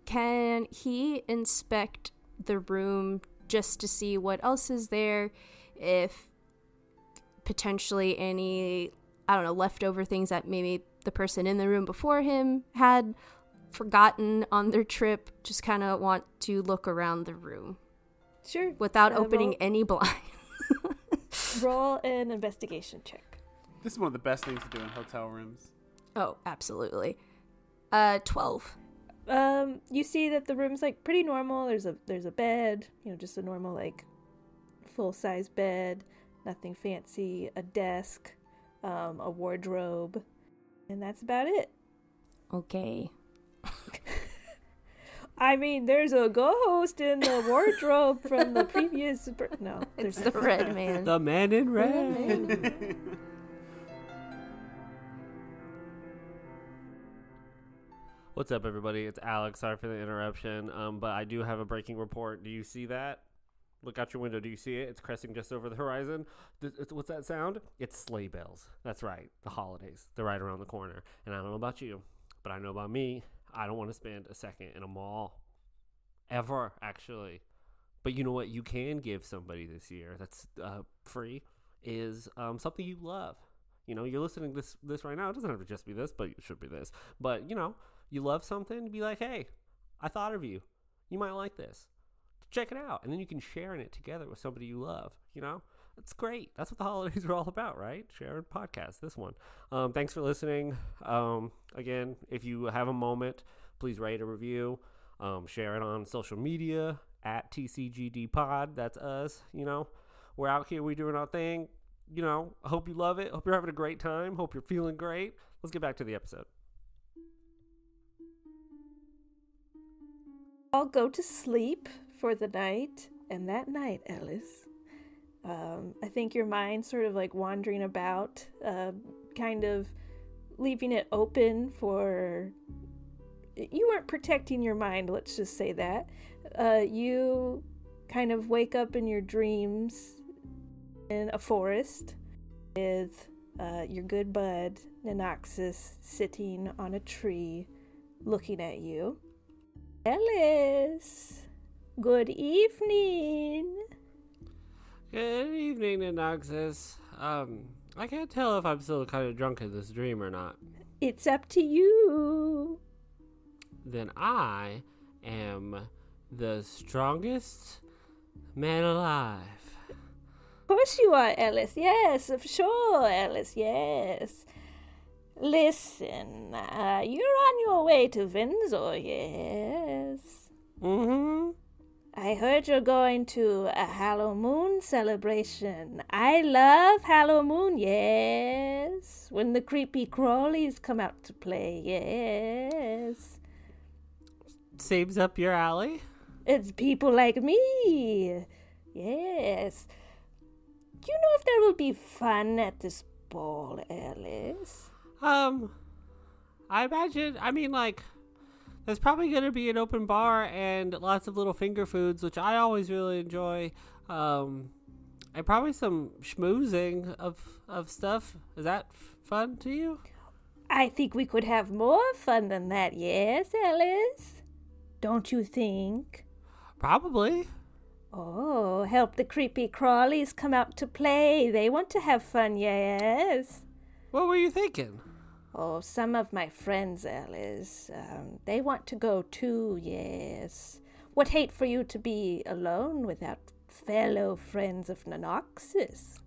Speaker 2: can he inspect the room just to see what else is there? If potentially any, I don't know, leftover things that maybe the person in the room before him had forgotten on their trip, just kind of want to look around the room
Speaker 3: Sure.
Speaker 2: without
Speaker 3: Uh,
Speaker 2: opening
Speaker 3: roll-
Speaker 2: any blinds.
Speaker 3: Roll an investigation check.
Speaker 4: This is one of the best things to do in hotel rooms.
Speaker 2: oh, absolutely. Uh, 12.
Speaker 3: Um, you see that the room's like pretty normal. There's a there's a bed, you know, just a normal like full size bed, nothing fancy. A desk, um, a wardrobe, and that's about it.
Speaker 2: Okay.
Speaker 3: I mean, there's a ghost in the wardrobe from the previous. per- No,
Speaker 2: It's the red man.
Speaker 5: The man in red. What's up, everybody? It's Alex. Sorry for the interruption. Um, but I do have a breaking report. Do you see that? Look out your window. Do you see it? It's cresting just over the horizon. What's that sound? It's sleigh bells. That's right. The holidays. They're right around the corner. And I don't know about you, but I know about me. I don't want to spend a second in a mall. ever actually. But you know what? You can give somebody this year that's uh, free is um, something you love. You know, you're listening to this this right now. It doesn't have to just be this, but it should be this. But you know, you love something, be like, hey, I thought of you. You might like this. Check it out, and then you can share in it together with somebody you love. You know, it's great. That's what the holidays are all about, right? Sharing podcasts. This one. Um, thanks for listening. Um, again, if you have a moment, please rate a review. Um, share it on social media at TCGD Pod. That's us. You know, we're out here. we're doing our thing. You know, I hope you love it. Hope you're having a great time. Hope you're feeling great. Let's get back to the episode.
Speaker 3: I'll go to sleep for the night, and that night, Ellis, um, I think your mind sort of like wandering about, uh, kind of leaving it open for. You weren't protecting your mind, let's just say that. Uh, you kind of wake up in your dreams in a forest with uh, your good bud, Nanoxus, sitting on a tree looking at you. Ellis, good evening.
Speaker 5: Good evening, Nanoxus. Um, I can't tell if I'm still kind of drunk in this dream or not.
Speaker 3: It's up to you.
Speaker 5: Then I am the strongest man alive.
Speaker 3: Of course you are, Ellis. Yes, of sure, Ellis. Yes. Listen, uh, you're on your way to Windsor, yes?
Speaker 5: Mm-hmm.
Speaker 3: I heard you're going to a Halloween celebration. I love Halloween, yes. When the creepy crawlies come out to play, yes.
Speaker 5: Seems up your alley.
Speaker 3: It's people like me, yes. Do you know if there will be fun at this ball, Alice?
Speaker 5: Um, I imagine. I mean, like, there's probably gonna be an open bar and lots of little finger foods, which I always really enjoy. Um, and probably some schmoozing of of stuff. Is that f- fun to you?
Speaker 3: I think we could have more fun than that, yes, Alice? Don't you think?
Speaker 5: Probably.
Speaker 3: Oh, help the creepy crawlies come out to play. They want to have fun, yes.
Speaker 5: What were you thinking?
Speaker 3: Oh, some of my friends, Alice, um, they want to go too, yes. What hate for you to be alone without fellow friends of Nanoxus.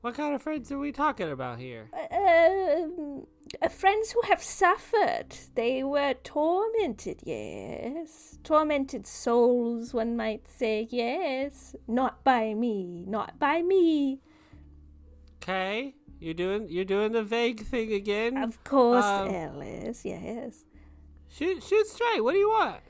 Speaker 5: What kind of friends are we talking about here?
Speaker 3: Um, uh, friends who have suffered. They were tormented, yes. Tormented souls, one might say, yes. Not by me, not by me.
Speaker 5: Okay, you're doing you're doing the vague thing again.
Speaker 3: Of course,
Speaker 5: Um,
Speaker 3: Alice, yes.
Speaker 5: Shoot shoot straight. What do you want?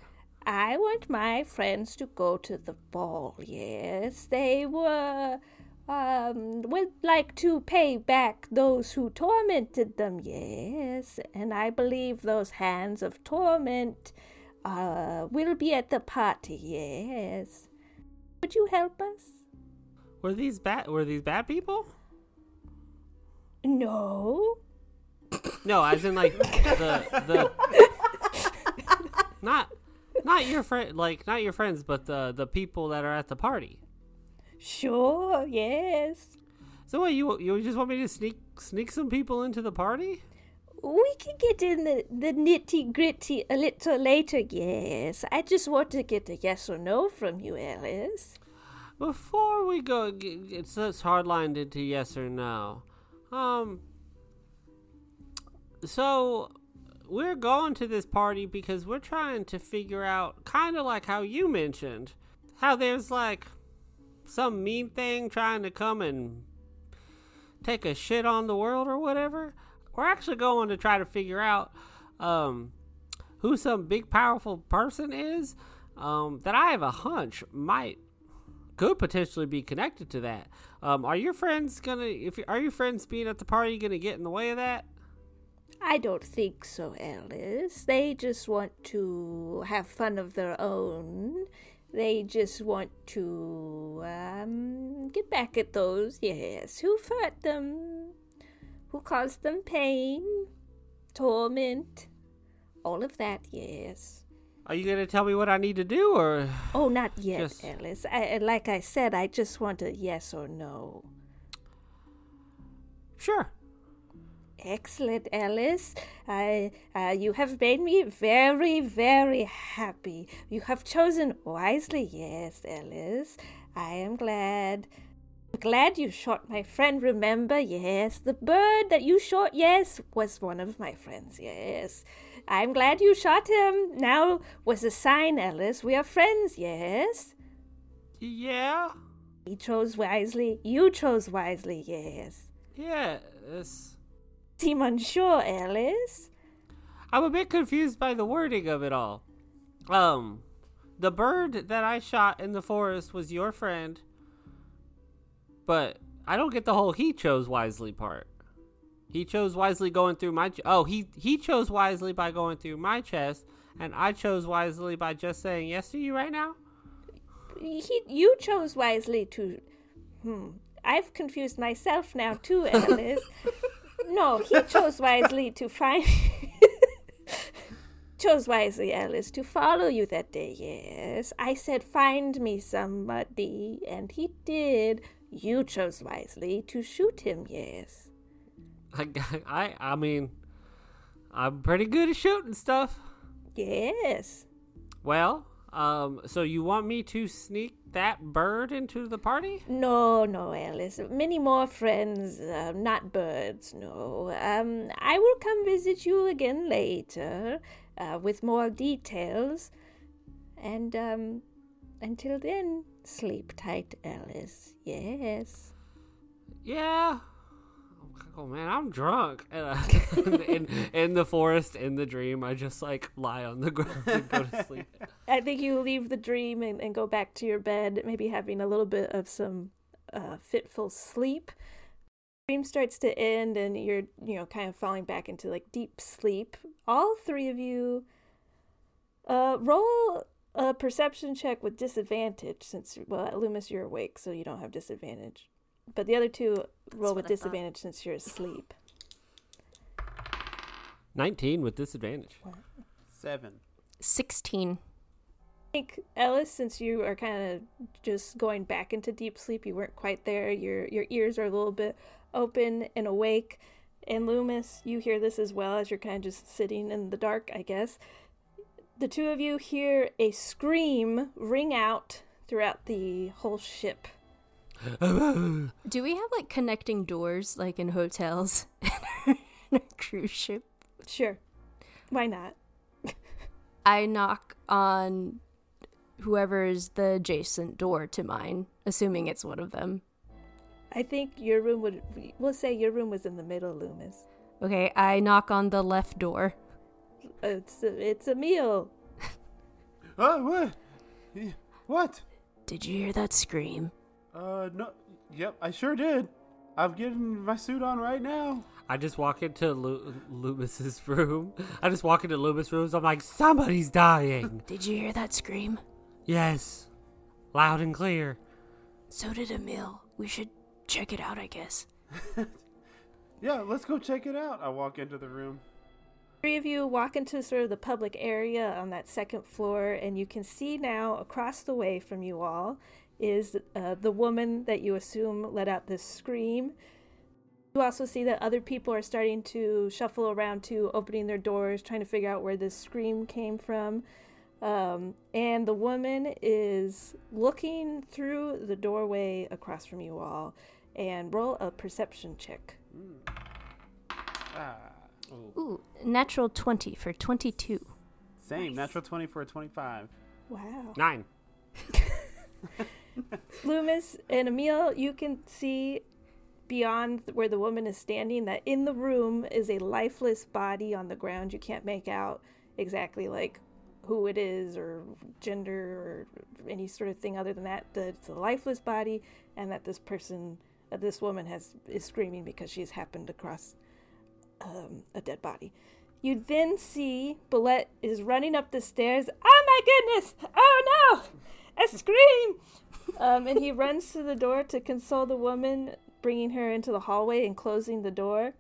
Speaker 3: I want my friends to go to the ball, yes. They were, um, would like to pay back those who tormented them, yes. And I believe those hands of torment, uh, will be at the party, yes. Would you help us?
Speaker 5: Were these bad? Were these bad people?
Speaker 3: No.
Speaker 5: No, as in like the the not not your friend like not your friends, but the the people that are at the party.
Speaker 3: Sure, yes.
Speaker 5: So what you you just want me to sneak sneak some people into the party?
Speaker 3: We can get in the, the nitty gritty a little later, yes. I just want to get a yes or no from you, Alice.
Speaker 5: Before we go, g- it's hard lined into yes or no. Um. So we're going to this party because we're trying to figure out, kind of like how you mentioned, how there's like some mean thing trying to come and take a shit on the world or whatever. We're actually going to try to figure out um, who some big powerful person is um, that I have a hunch might could potentially be connected to that. Um, are your friends gonna? If are your friends being at the party gonna get in the way of that?
Speaker 3: I don't think so, Alice. They just want to have fun of their own. They just want to um, get back at those, yes, who hurt them, who caused them pain, torment, all of that, yes.
Speaker 5: Are you gonna tell me what I need to do, or
Speaker 3: Oh, not yet,
Speaker 5: Just-
Speaker 3: Alice. I, like I said, I just want a yes or no.
Speaker 5: sure?
Speaker 3: Excellent, Alice. I, uh, you have made me very, very happy. You have chosen wisely, yes, Alice. I am glad. Glad you shot my friend, remember? Yes. The bird that you shot, yes, was one of my friends, yes. I'm glad you shot him. Now was a sign, Alice. We are friends, yes.
Speaker 5: Yeah,
Speaker 3: He chose wisely. You chose wisely, yes.
Speaker 5: Yes.
Speaker 3: Seem unsure, Alice.
Speaker 5: I'm a bit confused by the wording of it all. Um, the bird that I shot in the forest was your friend, but I don't get the whole he chose wisely part. He chose wisely going through my ch- oh he he chose wisely by going through my chest, and I chose wisely by just saying yes to you right now.
Speaker 3: he, you chose wisely to. Hmm. I've confused myself now too, Alice. no, he chose wisely to find. chose wisely, Alice, to follow you that day. Yes, I said find me somebody, and he did. You chose wisely to shoot him. Yes.
Speaker 5: I I I mean, I'm pretty good at shooting stuff.
Speaker 3: Yes.
Speaker 5: Well, um, so you want me to sneak that bird into the party?
Speaker 3: No, no, Alice. Many more friends, uh, not birds, no. Um, I will come visit you again later uh, with more details. And, um, until then, sleep tight, Alice. Yes.
Speaker 5: Yeah. Oh man, I'm drunk. And uh, in in the forest, in the dream, I just like lie on the ground and go to sleep.
Speaker 3: I think you leave the dream and, and go back to your bed, maybe having a little bit of some uh, fitful sleep. Dream starts to end, and you're you know kind of falling back into like deep sleep. All three of you uh, roll a perception check with disadvantage, since well, Loomis, you're awake, so you don't have disadvantage. But the other two roll with
Speaker 2: what I thought.
Speaker 3: disadvantage since you're asleep.
Speaker 5: Nineteen with disadvantage.
Speaker 4: Seven.
Speaker 2: 16.
Speaker 3: I think Ellis, since you are kind of just going back into deep sleep, you weren't quite there. Your your ears are a little bit open and awake. And Loomis, you hear this as well as you're kind of just sitting in the dark, I guess. The two of you hear a scream ring out throughout the whole ship.
Speaker 2: Do we have like connecting doors like in hotels in a cruise ship?
Speaker 3: Sure, why not?
Speaker 2: I knock on whoever's the adjacent door to mine, assuming it's one of them.
Speaker 3: I think your room would. We'll say your room was in the middle, Loomis.
Speaker 2: Okay, I knock on the left door.
Speaker 3: It's a, it's a meal.
Speaker 4: Oh, what? What?
Speaker 2: Did you hear that scream?
Speaker 4: Uh, no. Yep, I sure did. I'm getting my suit on right now.
Speaker 5: I just walk into Lu- Loomis's room. I just walk into Loomis' room. I'm like, somebody's dying.
Speaker 2: Did you hear that scream?
Speaker 5: yes, loud and clear.
Speaker 2: So did Emil. We should check it out, I guess.
Speaker 4: Yeah, let's go check it out. I walk into the room.
Speaker 3: Three of you walk into sort of the public area on that second floor, and you can see now across the way from you all is uh, the woman that you assume let out this scream. You also see that other people are starting to shuffle around too, opening their doors, trying to figure out where this scream came from. Um, and the woman is looking through the doorway across from you all. And roll a perception check.
Speaker 4: Ah,
Speaker 2: Ooh, natural 20 for 22.
Speaker 4: same. Natural 20 for a 25.
Speaker 3: Wow.
Speaker 5: Nine.
Speaker 3: Loomis and Emil, you can see beyond where the woman is standing that in the room is a lifeless body on the ground. You can't make out exactly like who it is or gender or any sort of thing other than that. That it's a lifeless body and that this person, uh, this woman, has is screaming because she's happened across um, a dead body. You then see Bulette is running up the stairs. Oh my goodness! Oh no! A scream! um, and he runs to the door to console the woman, bringing her into the hallway and closing the door.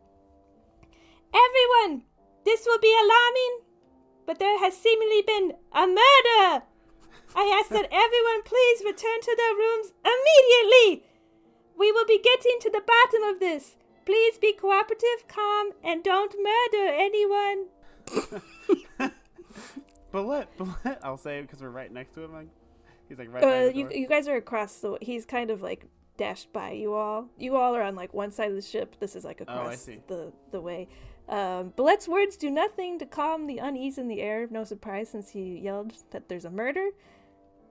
Speaker 3: Everyone, this will be alarming. but there has seemingly been a murder. I ask that everyone please return to their rooms immediately. We will be getting to the bottom of this. Please be cooperative, calm, and don't murder anyone.
Speaker 4: Bullet, bullet. I'll say it because we're right next to him. Like, he's like right.
Speaker 3: Uh, you, you guys are across the. He's kind of like dashed by you all. You all are on like one side of the ship. This is like
Speaker 4: Oh,
Speaker 3: across
Speaker 4: see.
Speaker 3: the the way. Um, Billet's words do nothing to calm the unease in the air. No surprise, since he yelled that there's a murder.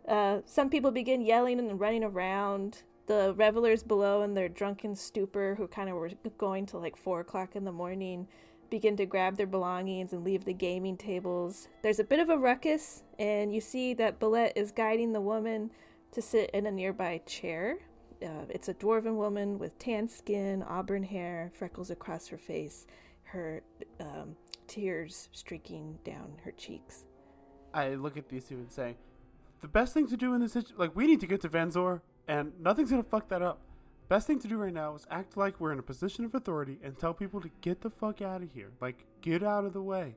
Speaker 3: Uh, some people begin yelling and running around. The revelers below in their drunken stupor, who kind of were going till like four o'clock in the morning, begin to grab their belongings and leave the gaming tables. There's a bit of a ruckus, and you see that Billet is guiding the woman to sit in a nearby chair. Uh, it's a dwarven woman with tan skin, auburn hair, freckles across her face, her um, tears streaking down her cheeks.
Speaker 4: I look at these two and say, the best thing to do in this situation, like we need to get to Venzor, and nothing's gonna fuck that up. Best thing to do right now is act like we're in a position of authority and tell people to get the fuck out of here. Like, get out of the way.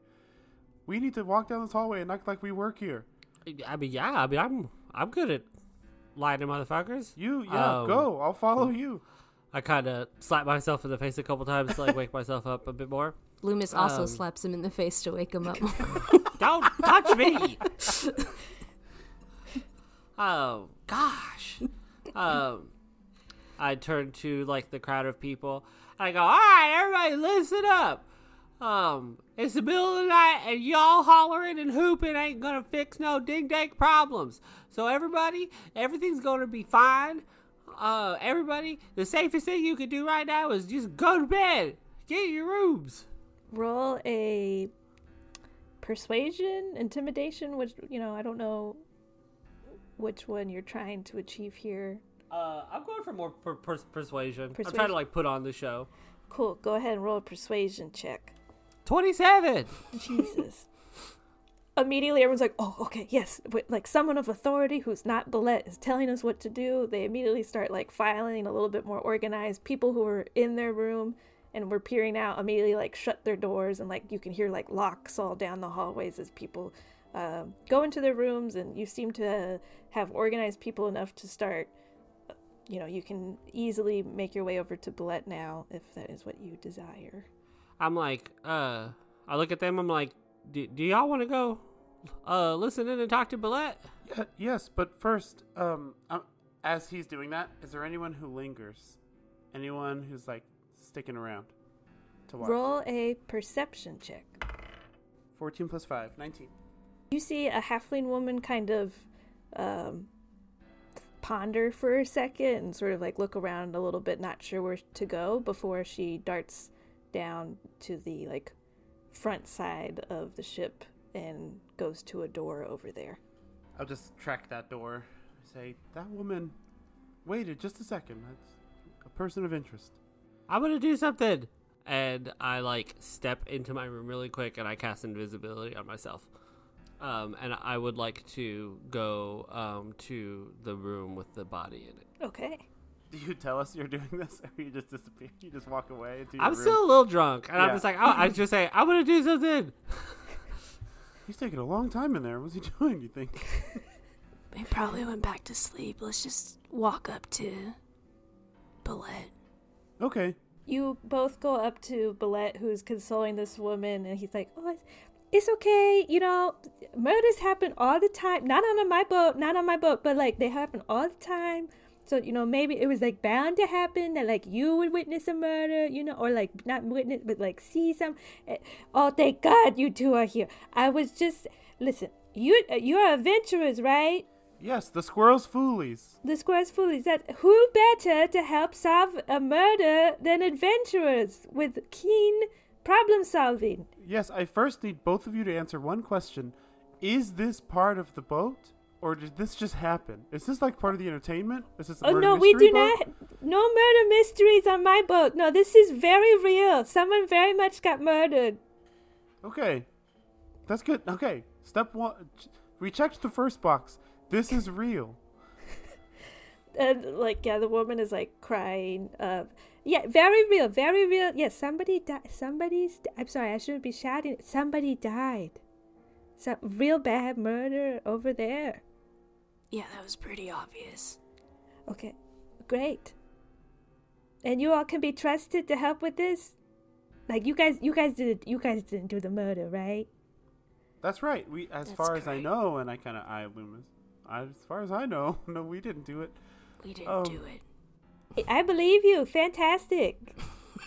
Speaker 4: We need to walk down this hallway and act like we work here.
Speaker 5: I mean, yeah. I mean, I'm I'm good at lying to motherfuckers.
Speaker 4: You, yeah,
Speaker 5: Um,
Speaker 4: go. I'll follow you.
Speaker 5: I kind of slap myself in the face a couple times to like wake myself up a bit more.
Speaker 2: Loomis also
Speaker 5: Um,
Speaker 2: slaps him in the face to wake him up.
Speaker 5: Don't touch me. oh gosh. Um, I turn to like the crowd of people. I go, all right, everybody, listen up. Um, it's the middle of the night, and y'all hollering and hooping ain't gonna fix no ding dang problems. So everybody, everything's gonna be fine. Uh, everybody, the safest thing you can do right now is just go to bed. Get your rooms.
Speaker 3: Roll a persuasion, intimidation, which, you know, I don't know which one you're trying to achieve here.
Speaker 5: Uh, I'm going for more per- per- persuasion. I'm trying to like put on the show.
Speaker 3: Cool. Go ahead and roll a persuasion check.
Speaker 5: Twenty-seven.
Speaker 3: Jesus. Immediately, everyone's like, "Oh, okay, yes." But, like someone of authority who's not Billet is telling us what to do. They immediately start like filing a little bit more organized. People who were in their room and were peering out immediately like shut their doors and like you can hear like locks all down the hallways as people um, go into their rooms. And you seem to have organized people enough to start. You know, you can easily make your way over to Billet now if that is what you desire.
Speaker 5: I'm like, uh, I look at them. I'm like, do, do y'all want to go, uh, listen in and talk to Billet?
Speaker 4: Yeah, yes, but first, um, um, as he's doing that, is there anyone who lingers? Anyone who's like sticking around to watch?
Speaker 3: Roll a perception check.
Speaker 4: 14 plus 5, 19.
Speaker 3: You see a halfling woman kind of um, ponder for a second and sort of like look around a little bit, not sure where to go before she darts down to the like front side of the ship and goes to a door over there.
Speaker 4: I'll just track that door. Say, that woman waited just a second. That's a person of interest.
Speaker 5: I'm gonna do something. And I like step into my room really quick, and I cast invisibility on myself. Um, and I would like to go um, to the room with the body in it.
Speaker 3: Okay.
Speaker 4: Do you tell us you're doing this, or you just disappear? You just walk away into your
Speaker 5: I'm
Speaker 4: room?
Speaker 5: still a little drunk, and I'm just like, oh, I just say, I'm gonna do something.
Speaker 4: He's taking a long time in there. What's he doing? You think?
Speaker 2: He probably went back to sleep. Let's just walk up to Bullet.
Speaker 4: Okay.
Speaker 3: You both go up to Billet, who's consoling this woman, and he's like, "Oh, it's, okay. You know, murders happen all the time. Not on my boat, not on my boat, but like they happen all the time. So you know, maybe it was like bound to happen that like you would witness a murder, you know, or like not witness, but like see some. eh, Oh, thank God you two are here. I was just listen. You you're adventurers, right?
Speaker 4: Yes, the squirrel's foolies.
Speaker 3: The squirrel's foolies. that who better to help solve a murder than adventurers with keen problem solving?
Speaker 4: Yes, I first need both of you to answer one question. Is this part of the boat? Or did this just happen? Is this like part of the entertainment? Is this a
Speaker 3: Oh
Speaker 4: murder
Speaker 3: no, we do
Speaker 4: boat?
Speaker 3: not. No murder mysteries on my boat. No, this is very real. Someone very much got murdered.
Speaker 4: Okay. That's good. Okay. Step one. We checked the first box. This is real.
Speaker 3: And like, yeah, the woman is like crying. Uh, yeah, very real, very real. Yes, somebody died. Somebody's. I'm sorry, I shouldn't be shouting. Somebody died. some real bad murder over there.
Speaker 2: Yeah, that was pretty obvious.
Speaker 3: Okay, great. And you all can be trusted to help with this. Like you guys, you guys did, you guys didn't do the murder, right?
Speaker 4: That's right. We, as
Speaker 2: That's
Speaker 4: far as I know, and I kind of eye Loomis. I, as far as I know, no, we didn't do it.
Speaker 2: We didn't
Speaker 4: Oh.
Speaker 2: do it.
Speaker 3: I believe you. Fantastic.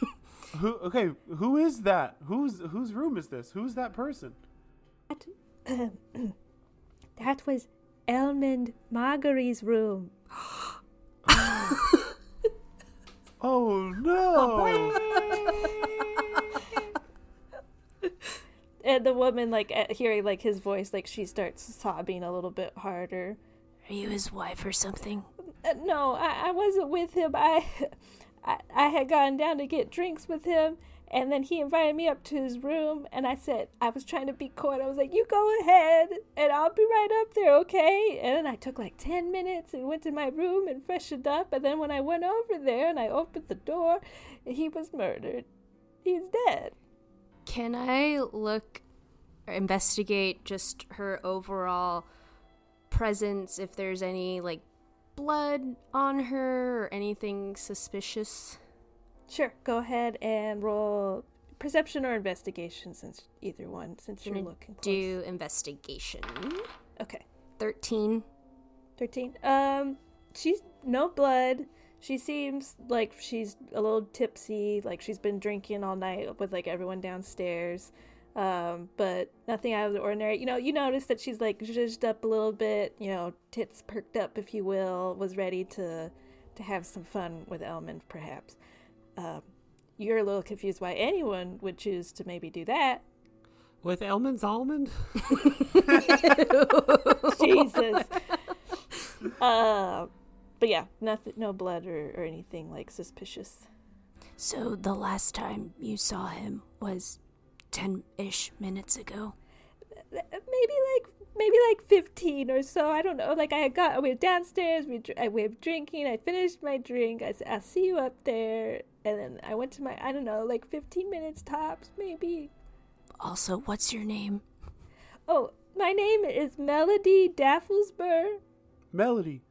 Speaker 4: Who? Okay, who is that? Whose whose room is this? Who's that person?
Speaker 3: That, that was Elmond Marguerite's room.
Speaker 4: Oh no!
Speaker 3: And the woman, like uh, hearing like his voice, like she starts sobbing a little bit harder.
Speaker 2: Are you his wife or something?
Speaker 3: Uh, no, I, I wasn't with him. I, I I had gone down to get drinks with him, and then he invited me up to his room, and I said I was trying to be coy. I was like, "You go ahead, and I'll be right up there, okay?" And then I took like ten minutes and went to my room and freshened up, and then when I went over there and I opened the door, he was murdered. He's dead.
Speaker 2: Can I look, investigate just her overall presence, if there's any, like, blood on her or anything suspicious?
Speaker 3: Sure, go ahead and roll perception or investigation, since either one, since you're looking close.
Speaker 2: Do investigation.
Speaker 3: Okay.
Speaker 2: 13.
Speaker 3: 13 um she's no blood she seems like she's a little tipsy like she's been drinking all night with like everyone downstairs um but nothing out of the ordinary you know you notice that she's like zhuzhed up a little bit you know tits perked up if you will was ready to to have some fun with Elmond perhaps um you're a little confused why anyone would choose to maybe do that
Speaker 6: With Elman's almond?
Speaker 3: Jesus. uh, but yeah, nothing, no blood or, or anything like suspicious.
Speaker 2: So the last time you saw him was 10 ish minutes ago.
Speaker 3: Maybe like maybe like fifteen or so. I don't know. Like I got we were downstairs. We I- we were drinking. I finished my drink. I said I'll see you up there. And then I went to my I don't know like fifteen minutes tops maybe.
Speaker 2: Also, what's your name?
Speaker 3: Oh, my name is Melody Dafflesburg.
Speaker 4: Melody,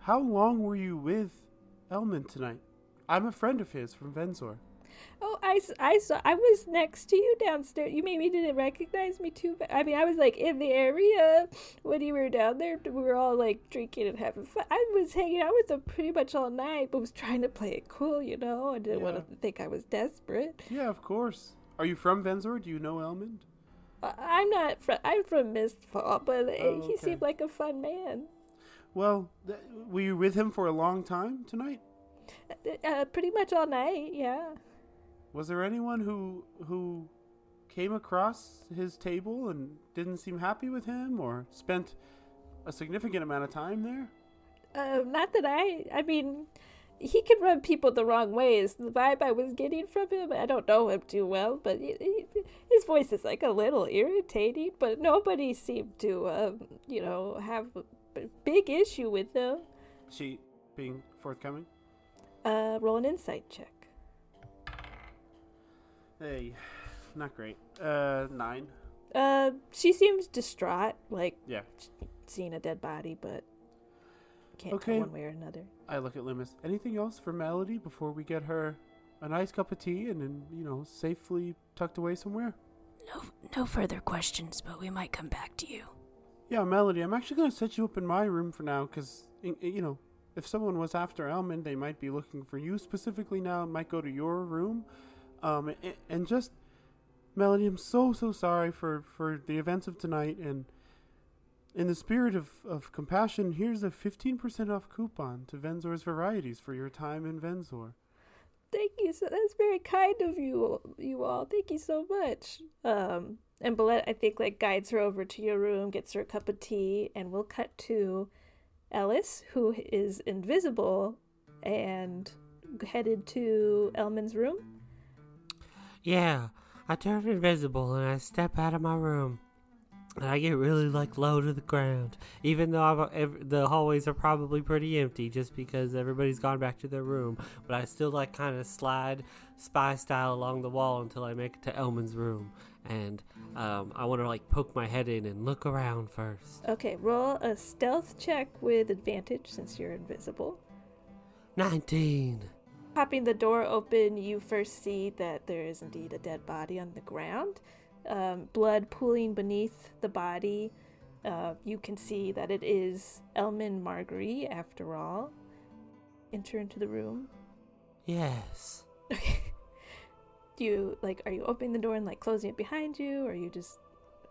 Speaker 4: how long were you with Elmond tonight? I'm a friend of his from Venzor.
Speaker 3: Oh, I, I saw. I was next to you downstairs. You maybe didn't recognize me too. But I mean, I was like in the area when you were down there. We were all like drinking and having fun. I was hanging out with them pretty much all night, but was trying to play it cool, you know. I didn't want to think I was desperate.
Speaker 4: Yeah, of course. Are you from Venzor? Do you know Elmond?
Speaker 3: I'm not. from, I'm from Mistfall, but uh,
Speaker 4: Oh,
Speaker 3: he seemed like a fun man.
Speaker 4: Well, th- were you with him for a long time tonight?
Speaker 3: Uh, pretty much all night. Yeah.
Speaker 4: Was there anyone who who came across his table and didn't seem happy with him, or spent a significant amount of time there?
Speaker 3: Uh, not that I. I mean, he can rub people the wrong ways. The vibe I was getting from him, I don't know him too well, but he, he, his voice is like a little irritating. But nobody seemed to, um, you know, have a big issue with him.
Speaker 4: She being forthcoming.
Speaker 3: Uh, roll an insight check.
Speaker 4: Hey, not great. Uh, nine.
Speaker 3: Uh, she seems distraught, like
Speaker 4: Yeah.
Speaker 3: seeing a dead body, but can't
Speaker 4: Okay.
Speaker 3: tell one way or another.
Speaker 4: I look at Loomis. Anything else for Melody before we get her a nice cup of tea and then you know safely tucked away somewhere?
Speaker 2: No, no further questions, but we might come back to you.
Speaker 4: Yeah, Melody. I'm actually gonna set you up in my room for now, cause y- y- you know if someone was after Elmond, they might be looking for you specifically now and might go to your room. Um, a- and just Melody, I'm so so sorry for for the events of tonight and. In the spirit of, of compassion, here's a 15% off coupon to Venzor's Varieties for your time in Venzor.
Speaker 3: Thank you. So that's very kind of you, you all. Thank you so much. Um, and Bolette, I think, like guides her over to your room, gets her a cup of tea, and we'll cut to Ellis, who is invisible and headed to Elmond's room.
Speaker 6: Yeah, I turn invisible and I step out of my room. And I get really like low to the ground, even though ev- the hallways are probably pretty empty, just because everybody's gone back to their room. But I still like kind of slide
Speaker 5: spy style along the wall until I make it to Elmond's room, and um, I want to like poke my head in and look around first.
Speaker 3: Okay, roll a stealth check with advantage since you're invisible.
Speaker 5: Nineteen.
Speaker 3: Popping the door open, you first see that there is indeed a dead body on the ground. Um, blood pooling beneath the body. Uh, you can see that it is Elmond Marguerite, after all. Enter into the room.
Speaker 5: Yes.
Speaker 3: Okay. Do you, like, are you opening the door and, like, closing it behind you, or are you just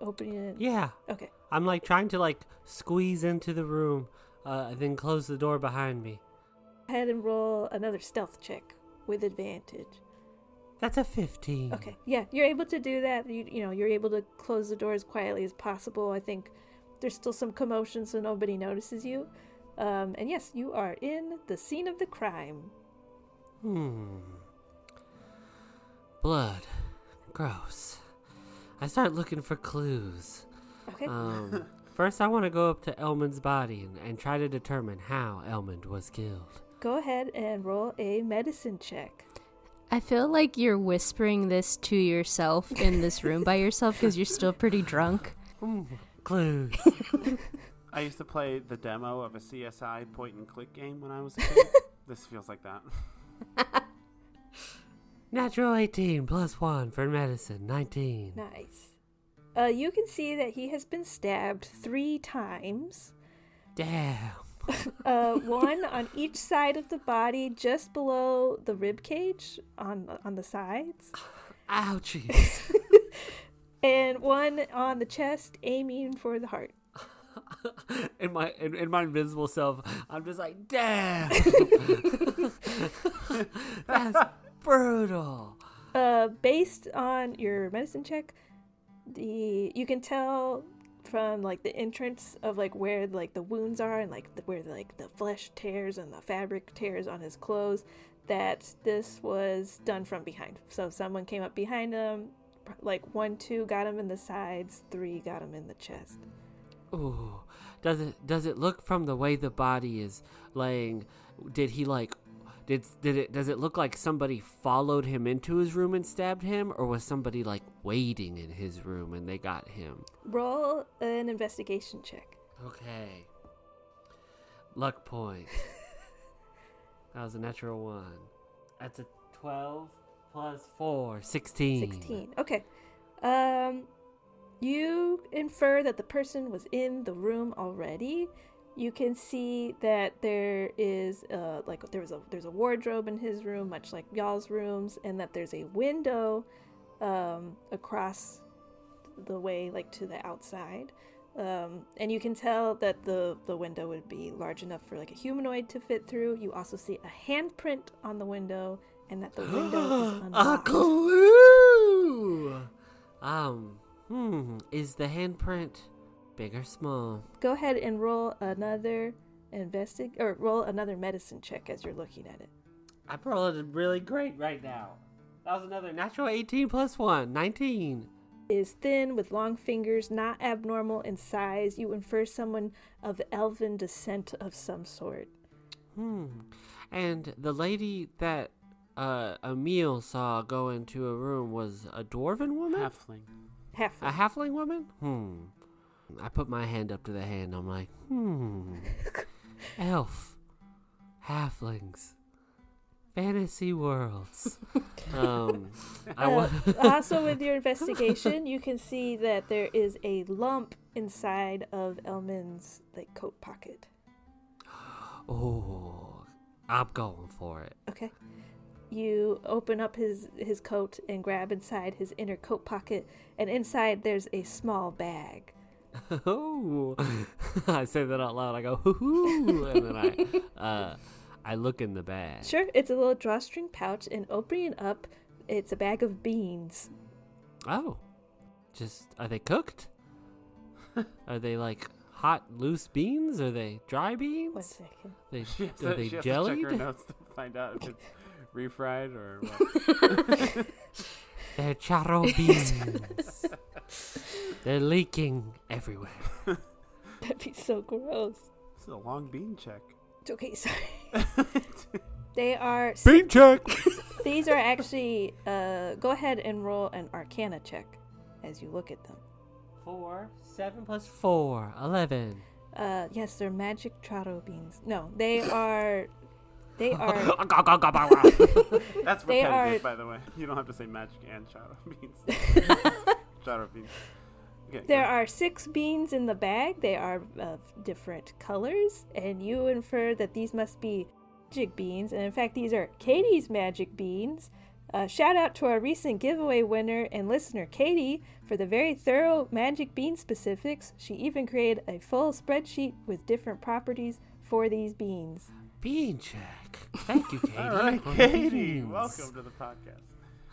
Speaker 3: opening it?
Speaker 5: Yeah.
Speaker 3: Okay.
Speaker 5: I'm like trying to like squeeze into the room, uh, and then close the door behind me.
Speaker 3: Go ahead and roll another stealth check with advantage.
Speaker 5: That's a fifteen.
Speaker 3: Okay, yeah, you're able to do that. You, you know, you're able to close the door as quietly as possible. I think there's still some commotion, so nobody notices you. Um, and yes, you are in the scene of the crime.
Speaker 5: Hmm. Blood. Gross. I start looking for clues.
Speaker 3: Okay.
Speaker 5: Um, first, I want to go up to Elmond's body and, and try to determine how Elmond was killed.
Speaker 3: Go ahead and roll a medicine check.
Speaker 2: I feel like you're whispering this to yourself in this room by yourself because you're still pretty drunk.
Speaker 5: Hmm, clues.
Speaker 4: I used to play the demo of a CSI point and click game when I was a kid. this feels like that.
Speaker 5: Natural 18 plus 1 for medicine. 19.
Speaker 3: Nice. Uh, you can see that he has been stabbed three times.
Speaker 5: Damn.
Speaker 3: Uh, one on each side of the body, just below the rib cage on on the sides,
Speaker 5: Ouchies.
Speaker 3: and one on the chest, aiming for the heart.
Speaker 5: in my in, in my invisible self, I'm just like, damn. That's brutal.
Speaker 3: Uh, based on your medicine check, the you can tell from like the entrance of like where like the wounds are and like the, where like the flesh tears and the fabric tears on his clothes that this was done from behind. So someone came up behind him, like one, two got him in the sides, three got him in the chest.
Speaker 5: Ooh. Does it does it look from the way the body is laying? Did he like? Did did it? Does it look like somebody followed him into his room and stabbed him, or was somebody like waiting in his room and they got him?
Speaker 3: Roll an investigation check.
Speaker 5: Okay. Luck point. that was a natural one. That's a 12 plus 4, 16.
Speaker 3: 16. Okay. Um you infer that the person was in the room already. You can see that there is uh like there was a there's a wardrobe in his room much like y'all's rooms and that there's a window um across the way like to the outside. Um, and you can tell that the the window would be large enough for like a humanoid to fit through. You also see a handprint on the window and that the window is unlocked.
Speaker 5: a clue! Um, hmm, is the handprint big or small?
Speaker 3: Go ahead and roll another investig or roll another medicine check as you're looking at it.
Speaker 5: I'm rolling really great right now. That was another natural 18 plus 1, 19.
Speaker 3: Is thin with long fingers, not abnormal in size. You infer someone of elven descent of some sort.
Speaker 5: Hmm. And the lady that uh, Emil saw go into a room was a dwarven woman?
Speaker 4: Halfling.
Speaker 3: Half.
Speaker 5: a halfling woman? Hmm. I put my hand up to the hand. I'm like, hmm. Elf. Halflings. Fantasy worlds. um, I
Speaker 3: Uh,
Speaker 5: wa-
Speaker 3: also, with your investigation, you can see that there is a lump inside of Elmond's like coat pocket.
Speaker 5: oh, I'm going for it.
Speaker 3: Okay. You open up his his coat and grab inside his inner coat pocket, and inside there's a small bag.
Speaker 5: Oh, I say that out loud. I go, hoo hoo, and then I, uh, I look in the bag.
Speaker 3: Sure, it's a little drawstring pouch, and opening it up, it's a bag of beans.
Speaker 5: Oh, just are they cooked? are they like hot loose beans? Are they dry
Speaker 3: One
Speaker 5: beans?
Speaker 3: second.
Speaker 5: They,
Speaker 4: She has
Speaker 5: are
Speaker 4: to-
Speaker 5: they
Speaker 4: she has to check her notes to find out if it's refried or what.
Speaker 5: They're charro beans. They're leaking everywhere.
Speaker 3: That'd be so gross.
Speaker 4: This is a long bean check.
Speaker 3: It's okay, sorry. they are
Speaker 5: Bean check.
Speaker 3: These are actually. Uh, go ahead and roll an Arcana check as you look at them.
Speaker 5: Four, seven plus four, eleven.
Speaker 3: Uh, yes, they're magic Charo beans. No, they are. They are.
Speaker 4: That's
Speaker 3: They
Speaker 4: repetitive,
Speaker 3: are-
Speaker 4: by the way. You don't have to say magic and shadow beans. Shadow beans. Okay.
Speaker 3: There are six beans in the bag. They are of different colors, and you infer that these must be magic beans. And in fact, these are Katie's magic beans. Uh, shout out to our recent giveaway winner and listener, Katie, for the very thorough magic bean specifics. She even created a full spreadsheet with different properties for these beans.
Speaker 5: Bean check. Thank you, Katie.
Speaker 4: All right, Katie. Welcome to the podcast.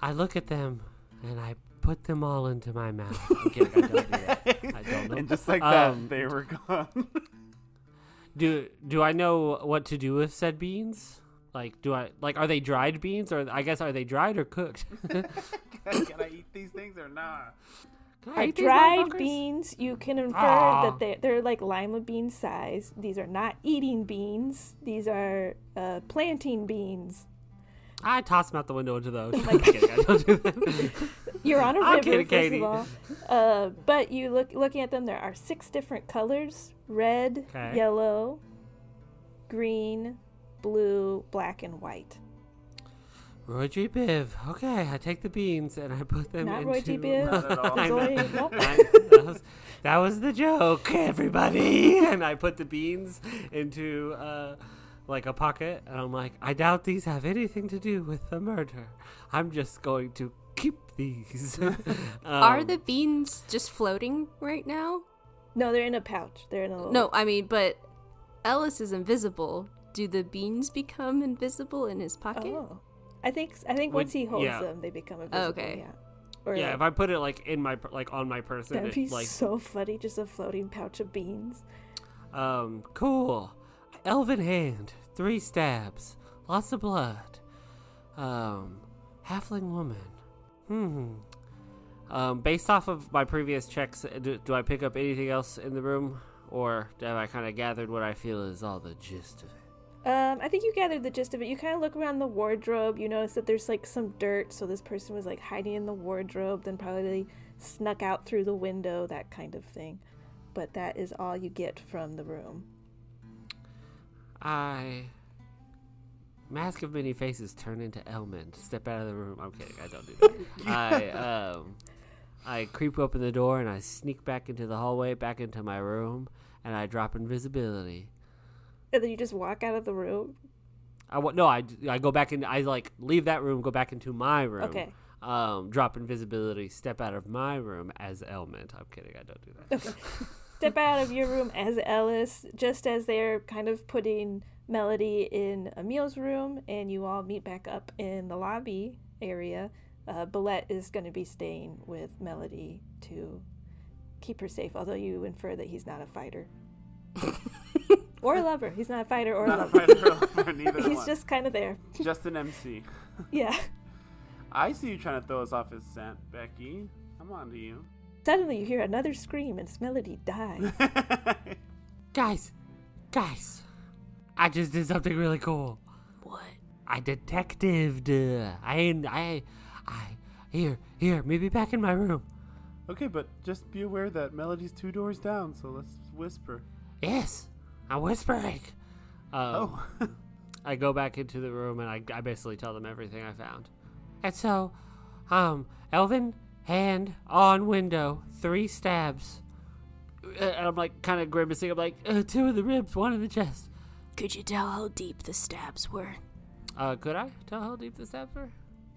Speaker 5: I look at them and I put them all into my mouth. I'm kidding, I don't do that. I don't know.
Speaker 4: And just like that,
Speaker 5: Um,
Speaker 4: they were gone.
Speaker 5: Do do I know what to do with said beans? Like, do I like? Are they dried beans, or I guess are they dried or cooked?
Speaker 4: Can I eat these things or not?
Speaker 5: Can
Speaker 3: Are dried beans, you can infer
Speaker 5: Ah.
Speaker 3: that they, they're like lima bean size. These are not eating beans. These are uh, planting beans.
Speaker 5: I toss them out the window into the ocean. I'm kidding, I don't do that.
Speaker 3: You're on a
Speaker 5: I'm
Speaker 3: river,
Speaker 5: kidding,
Speaker 3: first
Speaker 5: Katie.
Speaker 3: of all. Uh, but you look looking at them. There are six different colors: red,
Speaker 5: Okay.
Speaker 3: yellow, green, blue, black, and white.
Speaker 5: Roy G. Biv. Okay, I take the beans and I put them
Speaker 3: Not
Speaker 5: into.
Speaker 3: Roy G. Biv.
Speaker 4: Not at all.
Speaker 5: I
Speaker 3: There's
Speaker 5: know.
Speaker 3: only- nope.
Speaker 5: That, was, that was the joke, everybody. And I put the beans into uh, like a pocket, and I'm like, I doubt these have anything to do with the murder. I'm just going to keep these.
Speaker 2: Are
Speaker 5: Um,
Speaker 2: the beans just floating right now?
Speaker 3: No, they're in a pouch. They're in a little.
Speaker 2: No, I mean, but Ellis is invisible. Do the beans become invisible in his pocket?
Speaker 3: Oh, I think I think
Speaker 5: Would-
Speaker 3: once he holds
Speaker 5: yeah.
Speaker 3: them, they become invisible.
Speaker 2: okay.
Speaker 3: Yeah. Or
Speaker 5: Yeah,
Speaker 3: like-
Speaker 5: if I put it like in my like on my person,
Speaker 3: that'd
Speaker 5: it,
Speaker 3: be
Speaker 5: like
Speaker 3: so funny. Just a floating pouch of beans.
Speaker 5: Um, cool. Elven hand, three stabs, lots of blood. Um, halfling woman. Hmm. Um, based off of my previous checks, uh, do, do I pick up anything else in the room, or have I kind of gathered what I feel is all the gist of it?
Speaker 3: Um, I think you gathered the gist of it. You kind of look around the wardrobe. You notice that there's like some dirt, so this person was like hiding in the wardrobe, then probably snuck out through the window, that kind of thing. But that is all you get from the room.
Speaker 5: I. Mask of many faces turn into Elmond. Step out of the room. I'm kidding. I don't do that. I um, I creep open the door and I sneak back into the hallway, back into my room, and I drop invisibility.
Speaker 3: And then you just walk out of the room.
Speaker 5: I wa- no, I, I go back in. I like leave that room, go back into my room.
Speaker 3: Okay.
Speaker 5: Um, drop invisibility, step out of my room as Elmond. I'm kidding. I don't do that.
Speaker 3: Step out of your room as Ellis, just as they're kind of putting Melody in Emil's room, and you all meet back up in the lobby area. Uh, Billette is going to be staying with Melody to keep her safe, although you infer that he's not a fighter. or a lover. He's not a fighter or a
Speaker 4: Not a
Speaker 3: lover.
Speaker 4: fighter or lover, neither
Speaker 3: He's
Speaker 4: one.
Speaker 3: just kind of there.
Speaker 4: Just an MC.
Speaker 3: Yeah.
Speaker 4: I see you trying to throw us off his scent, Becky. I'm on to you.
Speaker 3: Suddenly you hear another scream and Melody dies.
Speaker 5: guys, guys, I just did something really cool.
Speaker 2: What?
Speaker 5: I detectived. Uh, I I I here here. Maybe back in my room.
Speaker 4: okay, but just be aware that Melody's two doors down, so let's whisper.
Speaker 5: Yes, I'm whispering. Um,
Speaker 4: Oh.
Speaker 5: I go back into the room and I, I basically tell them everything I found. And so, um, Elven, hand on window, three stabs. Uh, And I'm like kind of grimacing. I'm like, uh, two in the ribs, one in the chest.
Speaker 2: Could you tell how deep the stabs were?
Speaker 5: Uh, could I tell how deep the stabs were?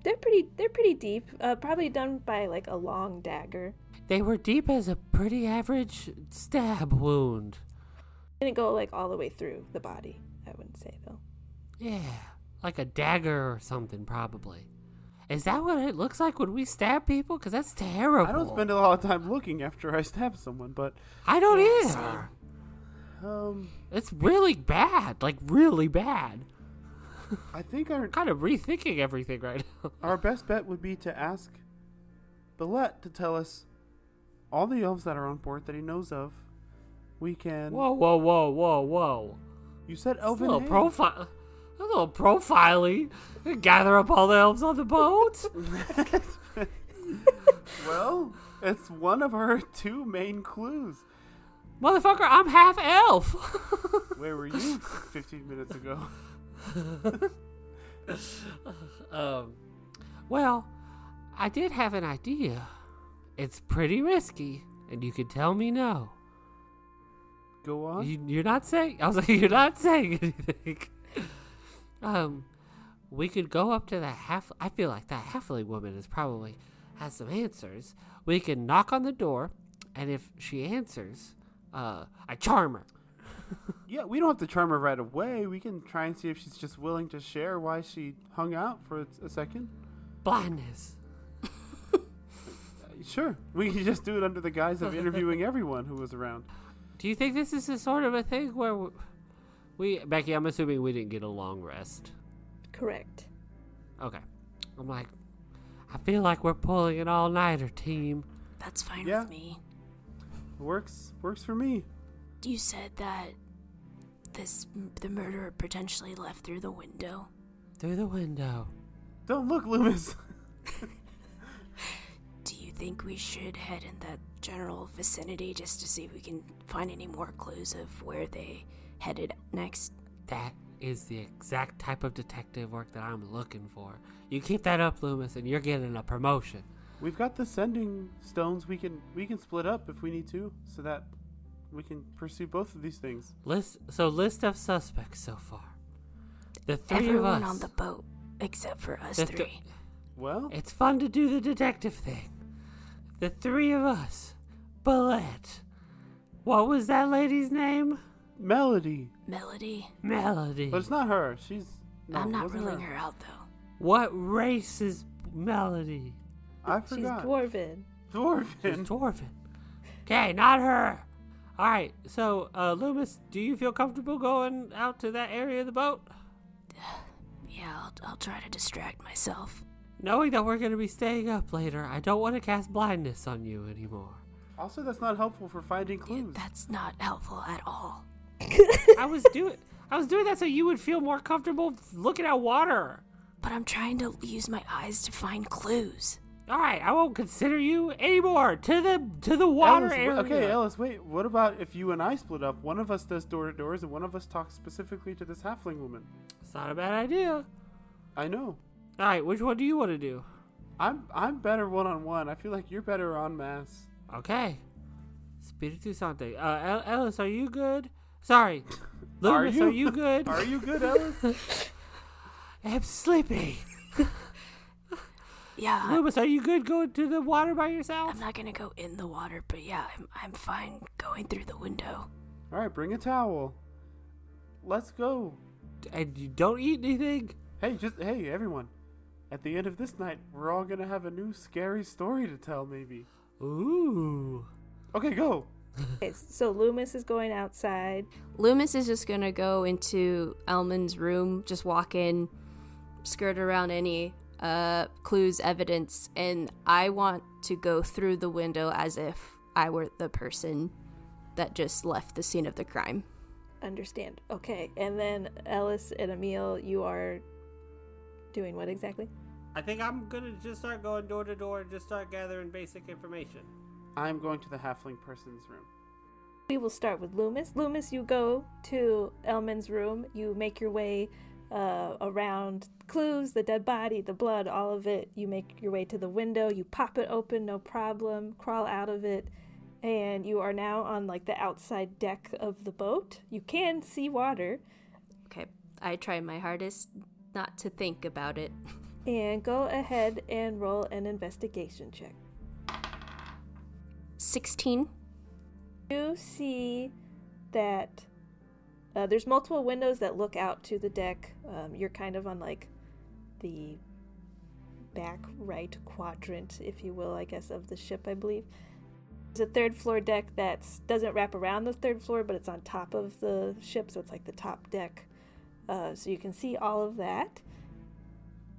Speaker 3: they're pretty they're pretty deep. Uh, probably done by like a long dagger.
Speaker 5: They were deep as a pretty average stab wound.
Speaker 3: Didn't go like all the way through the body, I wouldn't say though.
Speaker 5: Yeah, like a dagger or something, probably. Is that what it looks like when we stab people? Because that's terrible.
Speaker 4: I don't spend a lot of time looking after I stab someone, but
Speaker 5: I don't
Speaker 2: Yeah,
Speaker 5: either.
Speaker 4: Um,
Speaker 5: It's really bad, like really bad.
Speaker 4: I think our
Speaker 5: kind of rethinking everything right now.
Speaker 4: our best bet would be to ask Billette to tell us all the elves that are on board that he knows of. We can.
Speaker 5: Whoa, whoa, whoa, whoa, whoa!
Speaker 4: You said
Speaker 5: It's a little profile. A little profiling. Gather up all the elves on the boat.
Speaker 4: Well, it's one of our two main clues.
Speaker 5: Motherfucker, I'm half elf.
Speaker 4: Where were you 15 minutes ago?
Speaker 5: um, well, I did have an idea. It's pretty risky, and you could tell me no.
Speaker 4: Go on.
Speaker 5: You, you're not saying. I was like, you're not saying anything. um, we could go up to that half. I feel like that halfling woman is probably has some answers. We can knock on the door, and if she answers, uh, I charm her.
Speaker 4: Yeah, we don't have to charm her right away. We can try and see if she's just willing to share why she hung out for a, a second.
Speaker 5: Blindness.
Speaker 4: Sure, we can just do it under the guise of interviewing everyone who was around.
Speaker 5: Do you think this is a sort of a thing where we, we Becky? I'm assuming we didn't get a long rest.
Speaker 3: Correct.
Speaker 5: Okay. I'm like, I feel like we're pulling an all nighter team.
Speaker 2: That's fine
Speaker 4: Yeah.
Speaker 2: with me.
Speaker 4: Works, works for me.
Speaker 2: You said that this the murderer potentially left through the window.
Speaker 5: Through the window.
Speaker 4: Don't look, Loomis.
Speaker 2: Do you think we should head in that general vicinity just to see if we can find any more clues of where they headed next?
Speaker 5: That is the exact type of detective work that I'm looking for. You keep that up, Loomis, and you're getting a promotion.
Speaker 4: We've got the sending stones. We can we can split up if we need to, so that we can pursue both of these things.
Speaker 5: List so list of suspects so far. The three
Speaker 2: Everyone
Speaker 5: of us.
Speaker 2: on the boat except for us
Speaker 5: The th-
Speaker 2: three.
Speaker 4: Well,
Speaker 5: It's fun to do the detective thing. The three of us. Billette. What was that lady's name?
Speaker 4: Melody,
Speaker 2: Melody,
Speaker 5: Melody.
Speaker 4: but it's not her. She's. No,
Speaker 2: I'm not
Speaker 4: wasn't
Speaker 2: ruling her out though.
Speaker 5: What race is Melody?
Speaker 4: I
Speaker 3: She's
Speaker 4: forgot.
Speaker 3: dwarven.
Speaker 5: She's
Speaker 4: Dwarven.
Speaker 5: dwarven. Okay, not her. All right. So, uh, Loomis, do you feel comfortable going out to that area of the boat,
Speaker 2: Yeah, I'll, I'll try to distract myself.
Speaker 5: knowing that we're going to be staying up later? I don't want to cast blindness on you anymore.
Speaker 4: Also, that's not helpful for finding
Speaker 2: Yeah,
Speaker 4: clues.
Speaker 2: that's not helpful at all.
Speaker 5: I was doing, I was doing that so you would feel more comfortable looking at water.
Speaker 2: But I'm trying to use my eyes to find clues.
Speaker 5: All right, I won't consider you anymore. To the to the water
Speaker 4: Ellis,
Speaker 5: area.
Speaker 4: okay, Ellis, wait. What about if you and I split up? One of us does door to doors, and one of us talks specifically to this halfling woman.
Speaker 5: It's not a bad idea.
Speaker 4: I know.
Speaker 5: All right, which one do you want to do?
Speaker 4: I'm I'm better one on one. I feel like you're better on mass.
Speaker 5: Okay. Spiritu Sante. Uh, El- Ellis, are you good? Sorry.
Speaker 4: Are
Speaker 5: Loomis,
Speaker 4: you?
Speaker 5: are you good?
Speaker 4: Are you good, Ellis?
Speaker 5: I'm sleepy.
Speaker 2: Yeah,
Speaker 5: Loomis, are you good going to the water by yourself?
Speaker 2: I'm not gonna go in the water, but yeah, I'm, I'm fine going through the window.
Speaker 4: All right, bring a towel. Let's go.
Speaker 5: And you don't eat anything?
Speaker 4: Hey, just hey, everyone. At the end of this night, we're all gonna have a new scary story to tell, maybe.
Speaker 5: Ooh.
Speaker 4: Okay, go.
Speaker 3: Okay, so Loomis is going outside.
Speaker 2: Loomis is just gonna go into Elmond's room, just walk in, skirt around any uh, clues, evidence, and I want to go through the window as if I were the person that just left the scene of the crime.
Speaker 3: Understand. Okay, and then Ellis and Emil, you are doing what exactly?
Speaker 5: I think I'm gonna just start going door to door and just start gathering basic information.
Speaker 4: I'm going to the halfling person's room.
Speaker 3: We will start with Loomis. Loomis, you go to Elmond's room. You make your way uh, around clues, the dead body, the blood, all of it. You make your way to the window. You pop it open, no problem. Crawl out of it, and you are now on like the outside deck of the boat. You can see water,
Speaker 2: Okay, I try my hardest not to think about it.
Speaker 3: and go ahead and roll an investigation check.
Speaker 2: 16?
Speaker 3: you see that uh, there's multiple windows that look out to the deck. Um, you're kind of on like the back right quadrant, if you will, I guess, of the ship, I believe. There's a third floor deck that doesn't wrap around the third floor, but it's on top of the ship, so it's like the top deck. Uh, so you can see all of that.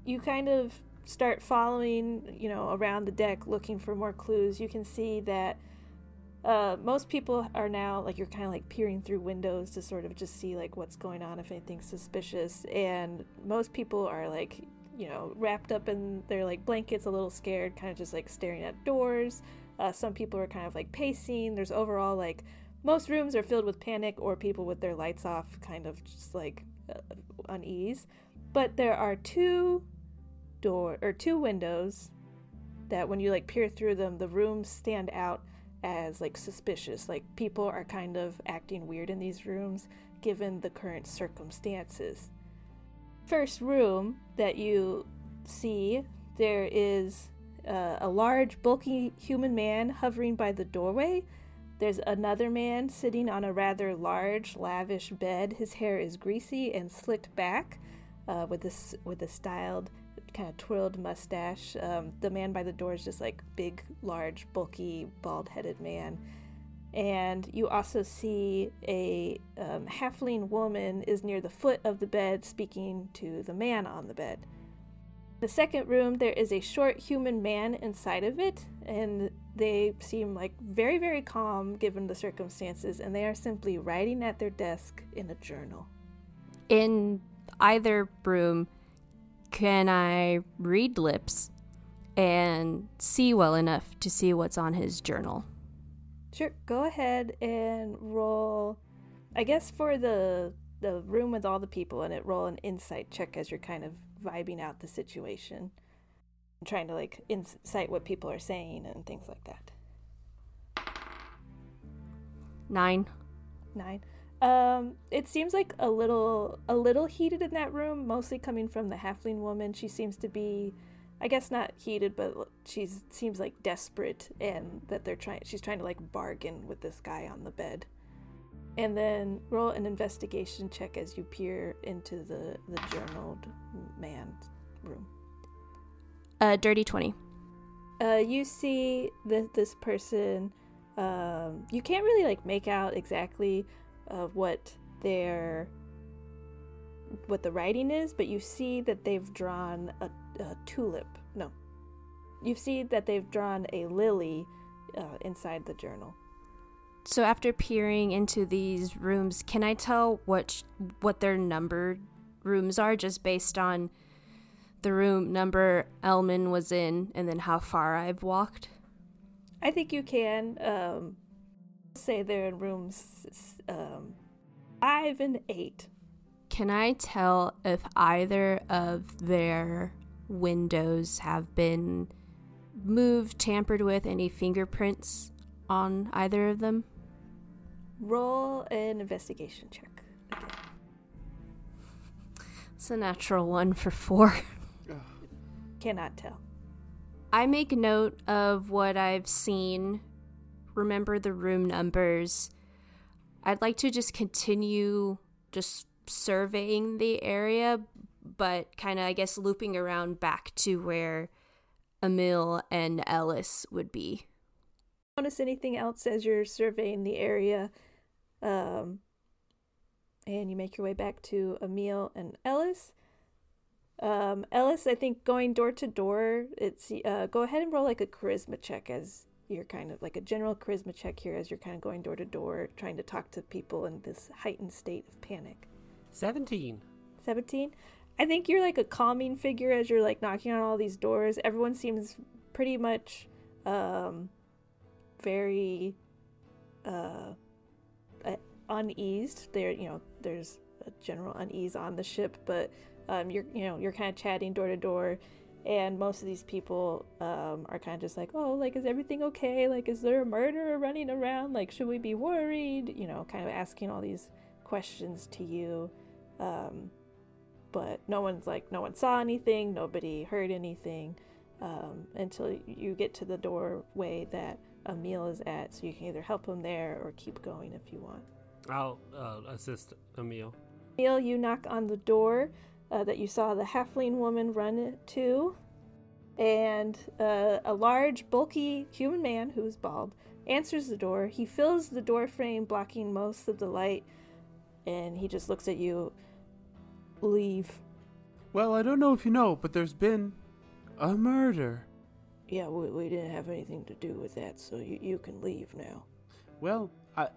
Speaker 3: You kind of start following, you know, around the deck looking for more clues. You can see that uh, most people are now like you're kind of like peering through windows to sort of just see like what's going on if anything's suspicious and most people are like you know wrapped up in their like blankets a little scared kind of just like staring at doors. Uh, some people are kind of like pacing. There's overall like most rooms are filled with panic or people with their lights off kind of just like uh, unease. But there are two door or two windows that when you like peer through them the rooms stand out as like suspicious. Like people are kind of acting weird in these rooms given the current circumstances. First room that you see there is uh, a large bulky human man hovering by the doorway. There's another man sitting on a rather large lavish bed. His hair is greasy and slicked back uh, with this with a styled kind of twirled mustache. Um, the man by the door is just like big, large, bulky, bald headed man. And you also see a um, halfling woman is near the foot of the bed speaking to the man on the bed. The second room, there is a short human man inside of it, and they seem like very, very calm given the circumstances, and they are simply writing at their desk in a journal.
Speaker 2: In either room, can I read lips and see well enough to see what's on his journal?
Speaker 3: Sure, go ahead and roll. I guess for the the room with all the people in it, roll an insight check as you're kind of vibing out the situation, trying to like insight what people are saying and things like that.
Speaker 2: Nine.
Speaker 3: Nine. Um, it seems like a little a little heated in that room, mostly coming from the halfling woman. She seems to be, I guess not heated, but she seems like desperate, and that they're trying. She's trying to like bargain with this guy on the bed. And then roll an investigation check as you peer into the the journaled man's room.
Speaker 2: Uh, dirty twenty.
Speaker 3: Uh, you see that this person. Um, you can't really like make out exactly of what their what the writing is, but you see that they've drawn a, a tulip. No, you see that they've drawn a lily uh, inside the journal.
Speaker 2: So after peering into these rooms, can I tell what what their numbered rooms are just based on the room number Elmond was in and then how far I've walked?
Speaker 3: I think you can. Um, say they're in rooms um, five and eight.
Speaker 2: Can I tell if either of their windows have been moved, tampered with, any fingerprints on either of them?
Speaker 3: Roll an investigation check. Again.
Speaker 2: It's a natural one for four.
Speaker 3: Cannot tell.
Speaker 2: I make note of what I've seen remember the room numbers. I'd like to just continue just surveying the area, but kind of, I guess, looping around back to where Emil and Ellis would be.
Speaker 3: Notice anything else as you're surveying the area? Um, and you make your way back to Emil and Ellis. Um, Ellis, I think going door to door, it's uh, go ahead and roll like a charisma check as you're kind of like a general charisma check here as you're kind of going door to door trying to talk to people in this heightened state of panic.
Speaker 5: 17
Speaker 3: 17 i think you're like a calming figure as you're like knocking on all these doors. Everyone seems pretty much um very uh uneased. There you know there's a general unease on the ship but um you're you know you're kind of chatting door to door and most of these people um, are kind of just like oh like is everything okay? Like is there a murderer running around? Like should we be worried? You know kind of asking all these questions to you. Um, but no one's like no one saw anything. Nobody heard anything um, until you get to the doorway that emil is at. So you can either help him there or keep going if you want.
Speaker 5: I'll uh, assist emil.
Speaker 3: Emil you knock on the door uh, that you saw the halfling woman run to, and uh, a large, bulky human man who's bald answers the door. He fills the door frame, blocking most of the light, and he just looks at you. Leave.
Speaker 4: Well, I don't know if you know, but there's been a murder.
Speaker 3: Yeah, we, we didn't have anything to do with that, so you, you can leave now.
Speaker 4: Well,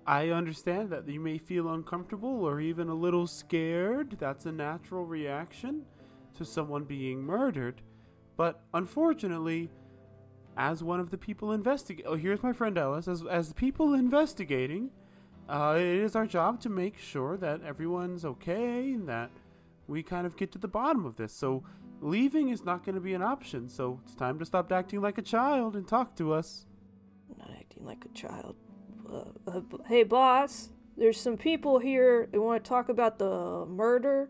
Speaker 4: I, understand that you may feel uncomfortable or even a little scared. That's a natural reaction to someone being murdered. But unfortunately, as one of the people investigating, oh, here's my friend Ellis, as, as the people investigating, uh, it is our job to make sure that everyone's okay and that we kind of get to the bottom of this. So leaving is not going to be an option. So it's time to stop acting like a child and talk to us.
Speaker 3: Not acting like a child. Uh, uh, hey, boss, there's some people here that want to talk about the murder.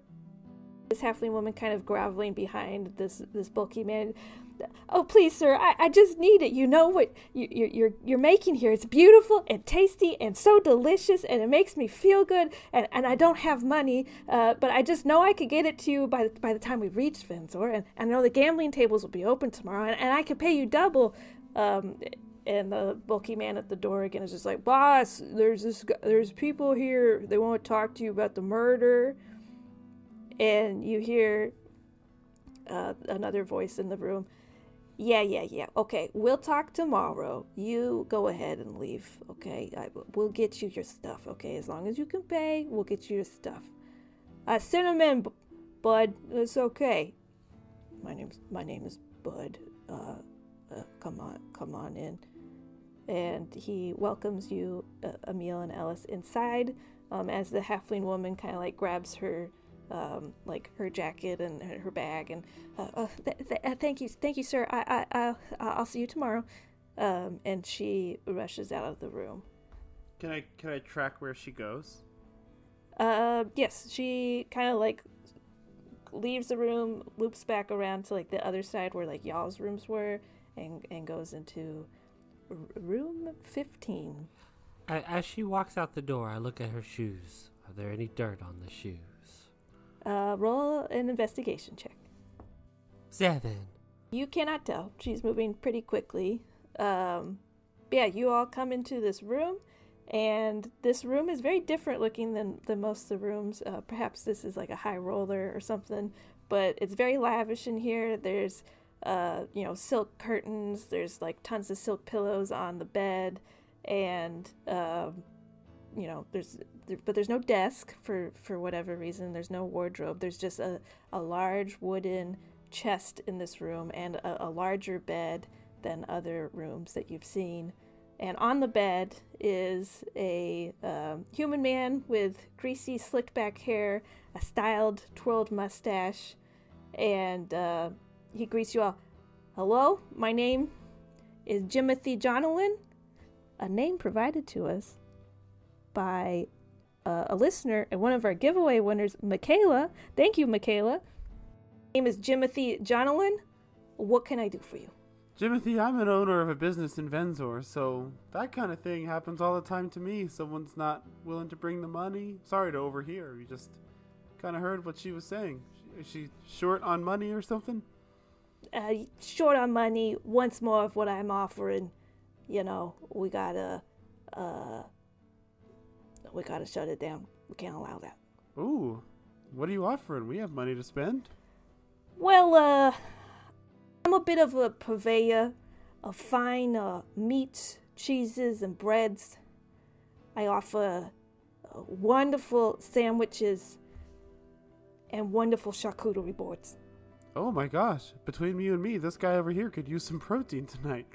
Speaker 3: This halfling woman kind of groveling behind this this bulky man. Oh, please, sir, I, I just need it. You know what you, you, you're you're making here. It's beautiful and tasty and so delicious, and it makes me feel good. And, and I don't have money, uh, but I just know I could get it to you by the, by the time we reach Venzor. And, and I know the gambling tables will be open tomorrow, and, and I could pay you double. Um, and the bulky man at the door again is just like, "Boss, there's this, there's people here. They want to talk to you about the murder." And you hear uh, another voice in the room. Yeah, yeah, yeah. Okay, we'll talk tomorrow. You go ahead and leave. Okay, I, we'll get you your stuff. Okay, as long as you can pay, we'll get you your stuff. Uh, cinnamon, Bud. It's okay. My name's my name is Bud. Uh, uh, come on, come on in. And he welcomes you, uh, Emil and Ellis, inside. Um, as the halfling woman kind of like grabs her um, like her jacket and her bag and uh, uh, th- th- uh, thank you thank you sir I, I, I I'll see you tomorrow um, and she rushes out of the room
Speaker 4: Can I can I track where she goes?
Speaker 3: uh, yes she kind of like leaves the room loops back around to like the other side where like y'all's rooms were and and goes into room 15
Speaker 6: A- As she walks out the door, I look at her shoes. Are there any dirt on the shoes?
Speaker 3: uh, roll an investigation check
Speaker 6: Seven.
Speaker 3: You cannot tell. She's moving pretty quickly. Um, yeah, you all come into this room, and this room is very different looking than, than most of the rooms. Uh, perhaps this is like a high roller or something, but it's very lavish in here. There's, uh, you know, silk curtains. There's like tons of silk pillows on the bed, and um, you know, there's there, but there's no desk for for whatever reason. There's no wardrobe. There's just a a large wooden chest in this room and a, a larger bed than other rooms that you've seen. And on the bed is a um, human man with greasy, slicked back hair, a styled, twirled mustache, and uh, he greets you all. Hello, my name is Jimothy Jonalyn, a name provided to us by uh, a listener and one of our giveaway winners, Michaela. Thank you, Michaela name is Jimothy Jonalyn. What can I do for you?
Speaker 4: Jimothy, I'm an owner of a business in Venzor, so that kind of thing happens all the time to me. Someone's not willing to bring the money. Sorry to overhear. You just kind of heard what she was saying. Is she short on money or something?
Speaker 3: Uh, short on money, once more of what I'm offering. You know, we gotta, uh, we gotta shut it down. We can't allow that.
Speaker 4: Ooh, what are you offering? We have money to spend.
Speaker 3: Well, uh, I'm a bit of a purveyor of fine uh, meats, cheeses, and breads. I offer uh, wonderful sandwiches and wonderful charcuterie boards.
Speaker 4: Oh my gosh, between you and me, this guy over here could use some protein tonight.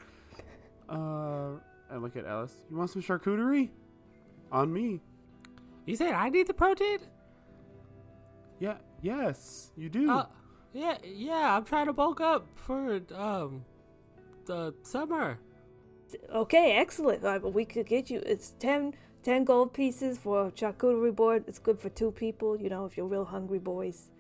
Speaker 4: Uh, I look at Ellis. You want some charcuterie? On me.
Speaker 6: You said I need the protein?
Speaker 4: Yeah, yes, you do.
Speaker 6: Uh, yeah, yeah. I'm trying to bulk up for um the summer.
Speaker 3: Okay, excellent. Uh, we could get you. It's 10, 10 gold pieces for a charcuterie board. It's good for two people. You know, if you're real hungry boys.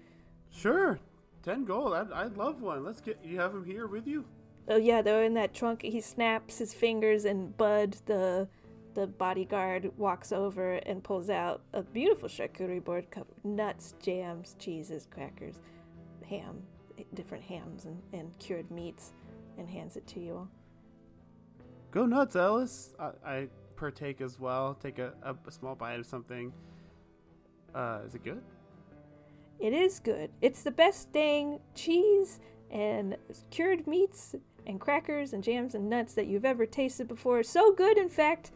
Speaker 4: Sure, ten gold. I'd, I'd love one. Let's get. You have him here with you.
Speaker 3: Oh yeah, they're in that trunk. He snaps his fingers, and Bud, the the bodyguard, walks over and pulls out a beautiful charcuterie board covered nuts, jams, cheeses, crackers, ham, different hams and, and cured meats, and hands it to you all.
Speaker 4: Go nuts, Ellis. I, I partake as well. Take a, a, a small bite of something. Uh, is it good?
Speaker 3: It is good. It's the best dang cheese and cured meats and crackers and jams and nuts that you've ever tasted before. So good, in fact,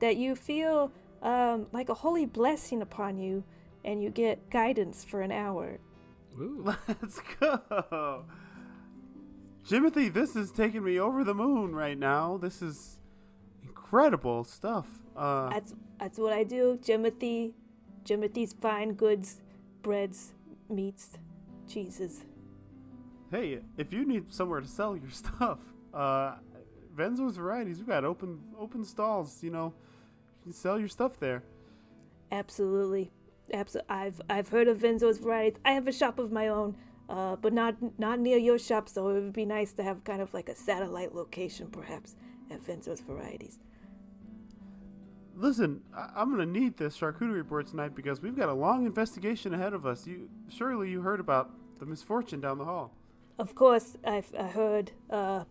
Speaker 3: that you feel um, like a holy blessing upon you, and you get guidance for an hour.
Speaker 5: Ooh.
Speaker 4: Let's go. Jimothy, this is taking me over the moon right now. This is incredible stuff. Uh,
Speaker 3: That's that's what I do. Jimothy, Jimothy's fine goods, breads, meats, cheeses.
Speaker 4: hey, if you need somewhere to sell your stuff, uh, Venzor's Varieties, we've got open open stalls. You know, you can sell your stuff there.
Speaker 3: Absolutely, absolutely. I've I've heard of Venzor's varieties. I have a shop of my own, uh, but not not near your shop. So it would be nice to have kind of like a satellite location, perhaps, at Venzor's varieties.
Speaker 4: Listen, I- I'm gonna need this charcuterie board tonight because we've got a long investigation ahead of us. You surely you heard about the misfortune down the hall.
Speaker 3: Of course, I've I heard. Uh,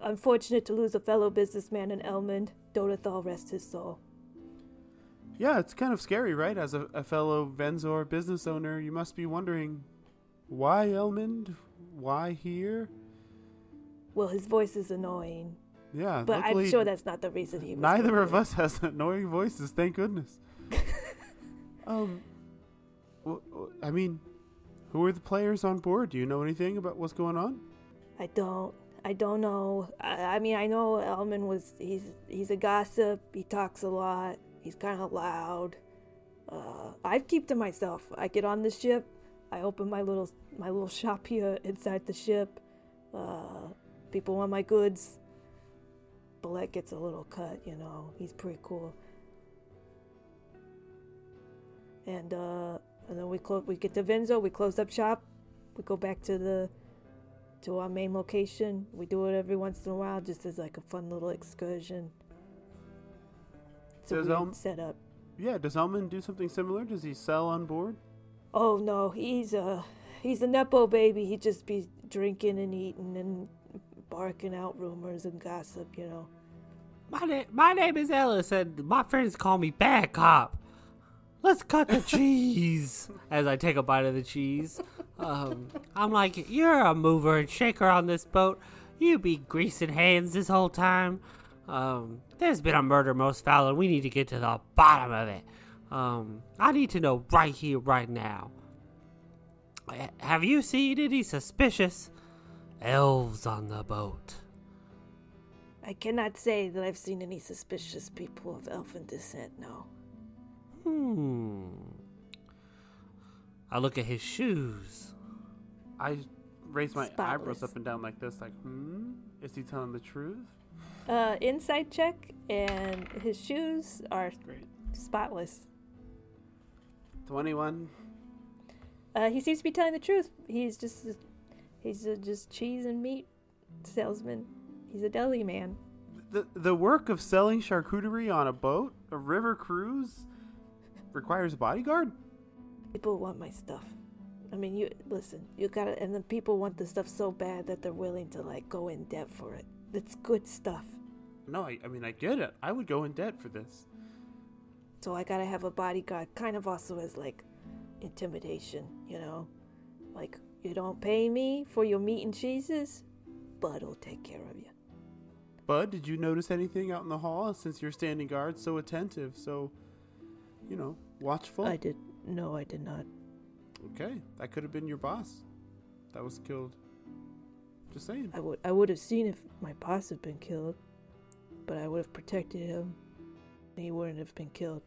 Speaker 3: unfortunate to lose a fellow businessman in Elmond. Dodathal rest his soul.
Speaker 4: Yeah, it's kind of scary, right? As a, a fellow Venzor business owner, you must be wondering why Elmond? Why here?
Speaker 3: Well, his voice is annoying,
Speaker 4: Yeah,
Speaker 3: but
Speaker 4: luckily,
Speaker 3: I'm sure that's not the reason he was.
Speaker 4: neither of us has annoying voices. Thank goodness. um, w- w- I mean, who are the players on board? Do you know anything about what's going on?
Speaker 3: I don't. I don't know. I, I mean, I know Elmond was. He's he's a gossip. He talks a lot. He's kind of loud. Uh, I keep to myself. I get on the ship. I open my little my little shop here inside the ship. Uh, people want my goods. Billette gets a little cut. You know, he's pretty cool. And uh, and then we close. We get to Venzor. We close up shop. We go back to the to our main location. We do it every once in a while, just as like a fun little excursion. It's a
Speaker 4: Does
Speaker 3: weird
Speaker 4: Elm-
Speaker 3: setup.
Speaker 4: Yeah, does Elmond do something similar? Does he sell on board?
Speaker 3: Oh no, he's a he's a nepo baby. He just be drinking and eating and barking out rumors and gossip, you know.
Speaker 5: My name, my name is Ellis, and my friends call me Bad Cop. Let's cut the cheese. As I take a bite of the cheese, um, I'm like, "You're a mover and shaker on this boat. You be greasing hands this whole time. Um, there's been a murder most foul, and we need to get to the bottom of it. Um, I need to know right here, right now. Have you seen any suspicious elves on the boat?"
Speaker 3: I cannot say that I've seen any suspicious people of elfin descent, no.
Speaker 5: Hmm. I look at his shoes.
Speaker 4: I raise my eyebrows up and down like this, like, hmm? Is he telling the truth?
Speaker 3: Uh, insight check, and his shoes are
Speaker 4: Great.
Speaker 3: spotless.
Speaker 4: 21.
Speaker 3: Uh, he seems to be telling the truth. He's just he's a just cheese and meat salesman. He's a deli man.
Speaker 4: The, the work of selling charcuterie on a boat, a river cruise, requires a bodyguard?
Speaker 3: People want my stuff. I mean, you listen. You gotta, and the people want the stuff so bad that they're willing to like go in debt for it. It's good stuff.
Speaker 4: No, I, I mean, I get it. I would go in debt for this.
Speaker 3: So I gotta have a bodyguard, kind of also as like intimidation, you know, like you don't pay me for your meat and cheeses, Bud will take care of you.
Speaker 4: Bud, did you notice anything out in the hall since you're standing guard so attentive, so, you know, watchful?
Speaker 3: I did no, I did not.
Speaker 4: Okay, that could have been your boss. That was killed. Just saying.
Speaker 3: I would I would have seen if my boss had been killed, but I would have protected him. He wouldn't have been killed.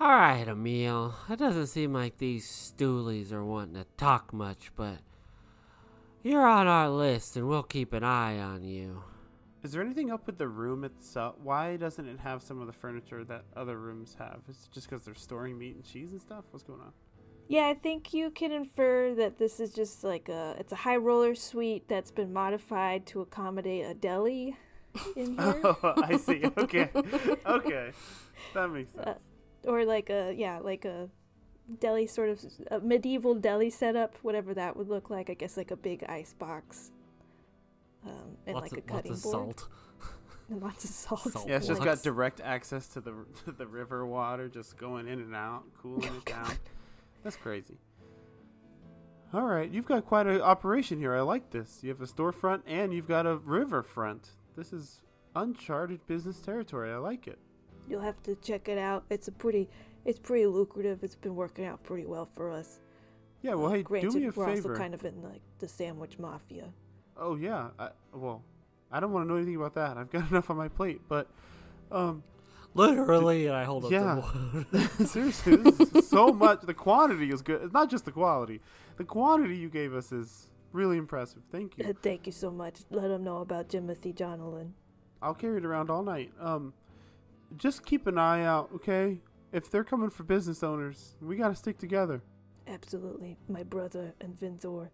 Speaker 5: All right, Emil. It doesn't seem like these stoolies are wanting to talk much, but you're on our list and we'll keep an eye on you.
Speaker 4: Is there anything up with the room itself? Why doesn't it have some of the furniture that other rooms have? Is it just because they're storing meat and cheese and stuff? What's going on?
Speaker 3: Yeah, I think you can infer that this is just like a it's a high roller suite that's been modified to accommodate a deli in here.
Speaker 4: Oh, I see. Okay. okay. That makes sense.
Speaker 3: Uh, or like a yeah, like a deli sort of a medieval deli setup, whatever that would look like. I guess like a big ice box. Um, and
Speaker 5: lots
Speaker 3: like
Speaker 5: of,
Speaker 3: a cutting board.
Speaker 5: lots of
Speaker 3: board
Speaker 5: salt.
Speaker 3: and lots of salt.
Speaker 5: Salt.
Speaker 4: yeah, it's just got direct access to the to the river water, just going in and out, cooling
Speaker 3: Oh,
Speaker 4: it down. That's crazy. All right, you've got quite an operation here. I like this. You have a storefront and you've got a riverfront. This is uncharted business territory. I like it.
Speaker 3: You'll have to check it out. It's a pretty, it's pretty lucrative. It's been working out pretty well for us.
Speaker 4: Yeah, well,
Speaker 3: Uh,
Speaker 4: hey,
Speaker 3: granted,
Speaker 4: do me a
Speaker 3: we're
Speaker 4: favor.
Speaker 3: also kind of in like the sandwich mafia.
Speaker 4: Oh yeah. I, well, I don't want to know anything about that. I've got enough on my plate. But, um,
Speaker 5: Literally, and I hold up
Speaker 4: Yeah.
Speaker 5: the
Speaker 4: seriously, this is so much. The quantity is good. It's not just the quality. The quantity you gave us is really impressive. Thank
Speaker 3: Uh,
Speaker 4: you.
Speaker 3: Thank you so much. Let them know about Jimothy Jonalyn.
Speaker 4: I'll carry it around all night. Um, just keep an eye out, okay? If they're coming for business owners, we gotta stick together.
Speaker 3: Absolutely, my brother and Venzor.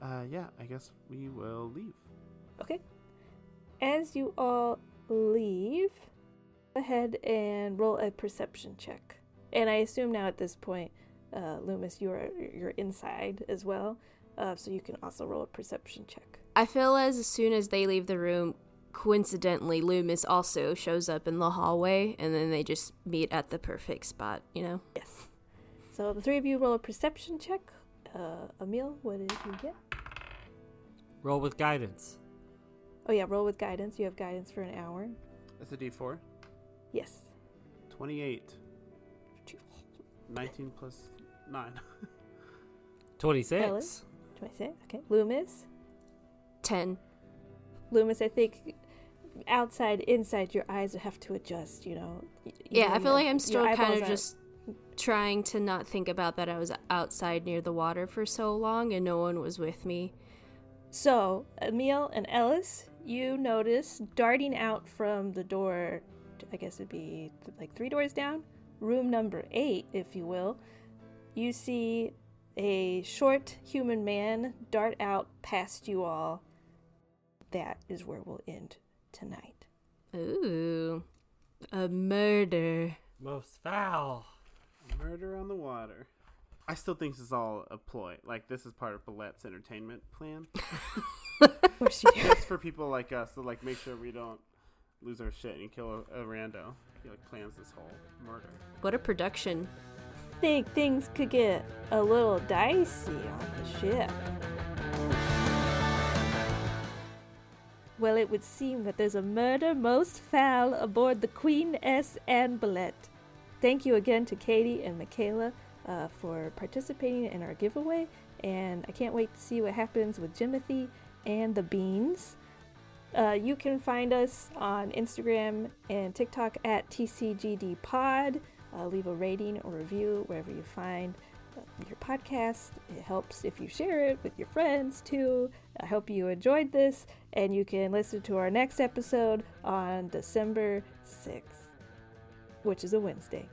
Speaker 4: Uh, yeah. I guess we will leave.
Speaker 3: Okay. As you all leave, go ahead and roll a perception check. And I assume now at this point, uh, Loomis, you're you're inside as well, uh, so you can also roll a perception check.
Speaker 2: I feel as as soon as they leave the room, coincidentally, Loomis also shows up in the hallway, and then they just meet at the perfect spot. You know.
Speaker 3: Yes. So the three of you roll a perception check. Uh, Emil, what did you get?
Speaker 5: Roll with guidance.
Speaker 3: Oh yeah, roll with guidance. You have guidance for an hour.
Speaker 4: That's a D4.
Speaker 3: Yes.
Speaker 4: 28. 19 plus 9.
Speaker 5: 26.
Speaker 3: Ellis? Twenty-six. Okay. Loomis.
Speaker 2: Ten.
Speaker 3: Loomis, I think outside, inside, your eyes have to adjust. You know. Y-
Speaker 2: Yeah,
Speaker 3: you
Speaker 2: I feel like I'm still kind of just trying to not think about that I was outside near the water for so long and no one was with me.
Speaker 3: So, Emil and Ellis, you notice darting out from the door, I guess it'd be like three doors down, room number eight, if you will. You see a short human man dart out past you all. That is where we'll end tonight.
Speaker 2: Ooh, a murder.
Speaker 5: Most foul.
Speaker 4: Murder on the water. I still think this is all a ploy. Like, this is part of Billette's entertainment plan.
Speaker 3: Of course you do.
Speaker 4: Just for people like us to, like, make sure we don't lose our shit and kill a, a rando. He, like, plans this whole murder.
Speaker 2: What a production.
Speaker 3: think things could get a little dicey on the ship. Well, it would seem that there's a murder most foul aboard the Queen S. Anbalet. Thank you again to Katie and Michaela uh, for participating in our giveaway, and I can't wait to see what happens with Jimothy and the Beans. Uh, you can find us on Instagram and TikTok at TCGDPod. Uh, leave a rating or review wherever you find your podcast. It helps if you share it with your friends too. I hope you enjoyed this, and you can listen to our next episode on December 6th, which is a Wednesday.